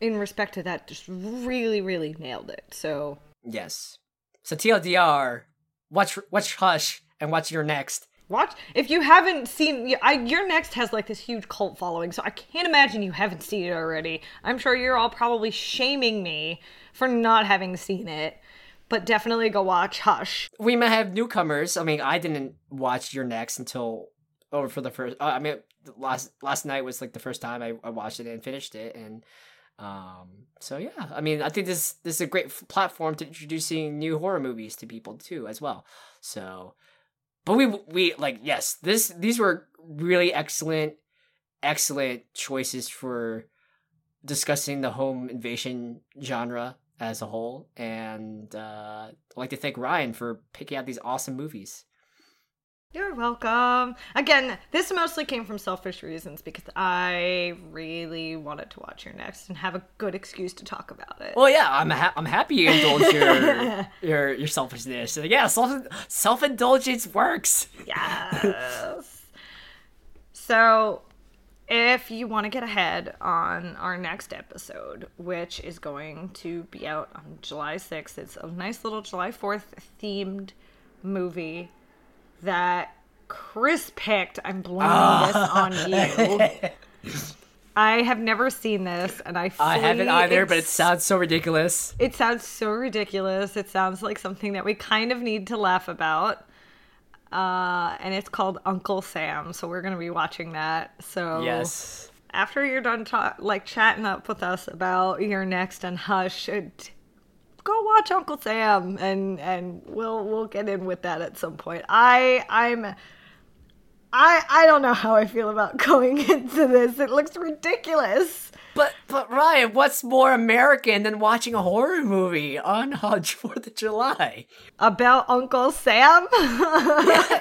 in respect to that, just really, really nailed it. So yes. So TLDR, watch watch Hush and watch You're Next. Watch if you haven't seen. I, You're Next has like this huge cult following, so I can't imagine you haven't seen it already. I'm sure you're all probably shaming me for not having seen it but definitely go watch Hush. We might have newcomers. I mean, I didn't watch You're Next until over for the first. Uh, I mean, last last night was like the first time I, I watched it and finished it, and um, so yeah. I mean, I think this this is a great platform to introducing new horror movies to people too, as well. So, but we we like yes, this these were really excellent, excellent choices for discussing the home invasion genre as a whole, and uh, I'd like to thank Ryan for picking out these awesome movies. You're welcome. Again, this mostly came from selfish reasons because I really wanted to watch You're Next and have a good excuse to talk about it. Well, yeah, I'm ha- I'm happy you indulge your your your selfishness. Yeah, self self indulgence works. Yes. so, if you want to get ahead on our next episode, which is going to be out on July 6th, it's a nice little July 4th themed movie that Chris picked. I'm blaming Ah. this on you. I have never seen this, and I I haven't either, but it sounds so ridiculous. it sounds so ridiculous. It sounds like something that we kind of need to laugh about. Uh, and it's called Uncle Sam, so we're gonna be watching that. So Yes. after you're done ta- like chatting up with us about You're Next and Hush, it, go watch Uncle Sam, and and we'll we'll get in with that at some point. I I'm. I, I don't know how I feel about going into this. It looks ridiculous. But but Ryan, what's more American than watching a horror movie on uh, Fourth of July? About Uncle Sam?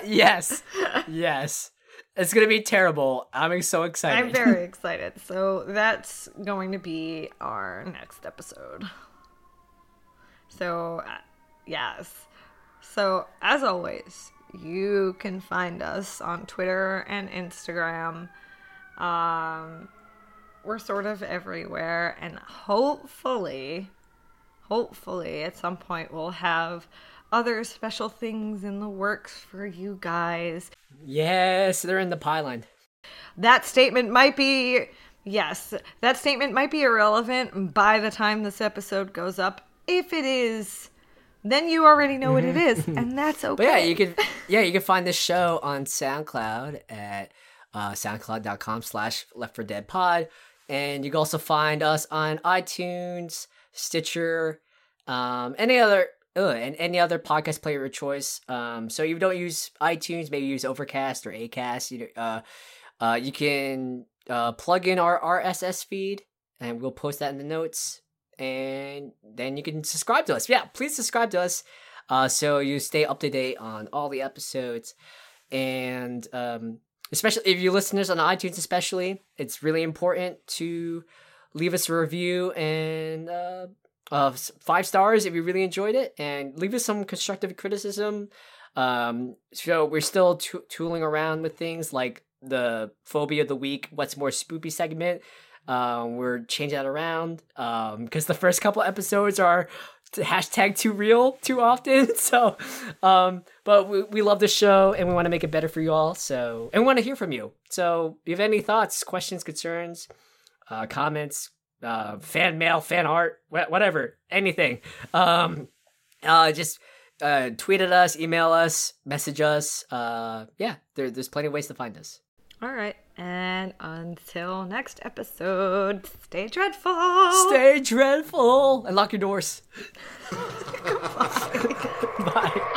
yes, yes. It's gonna be terrible. I'm so excited. I'm very excited. So that's going to be our next episode. So, uh, yes. So, as always, you can find us on Twitter and Instagram. Um, we're sort of everywhere, and hopefully, hopefully, at some point, we'll have other special things in the works for you guys. yes, they're in the pylon. that statement might be yes that statement might be irrelevant by the time this episode goes up if it is then you already know what it is and that's okay But yeah, you can yeah you can find this show on SoundCloud at uh, soundcloud.com slash Left for Dread Pod, and you can also find us on iTunes, Stitcher, um, any other. Uh, and any other podcast player of choice. Um, so you don't use iTunes, maybe use Overcast or Acast. You know, uh, uh, you can uh, plug in our RSS feed, and we'll post that in the notes. And then you can subscribe to us. Yeah, please subscribe to us uh, so you stay up to date on all the episodes. And um, especially if you listeners on iTunes, especially, it's really important to leave us a review and uh, uh, five stars if you really enjoyed it, and leave us some constructive criticism. Um, so we're still tooling around with things like the phobia of the week, what's more spoopy segment. Um, we're changing that around because the first couple episodes are hashtag too real too often. So, um, but we, we love the show and we want to make it better for you all. So, and we want to hear from you. So, if you have any thoughts, questions, concerns, uh, comments, uh, fan mail, fan art, wha- whatever, anything, um, uh, just uh, tweet at us, email us, message us. Uh, yeah, there, there's plenty of ways to find us. all right and until next episode stay dreadful Stay dreadful and lock your doors. Bye.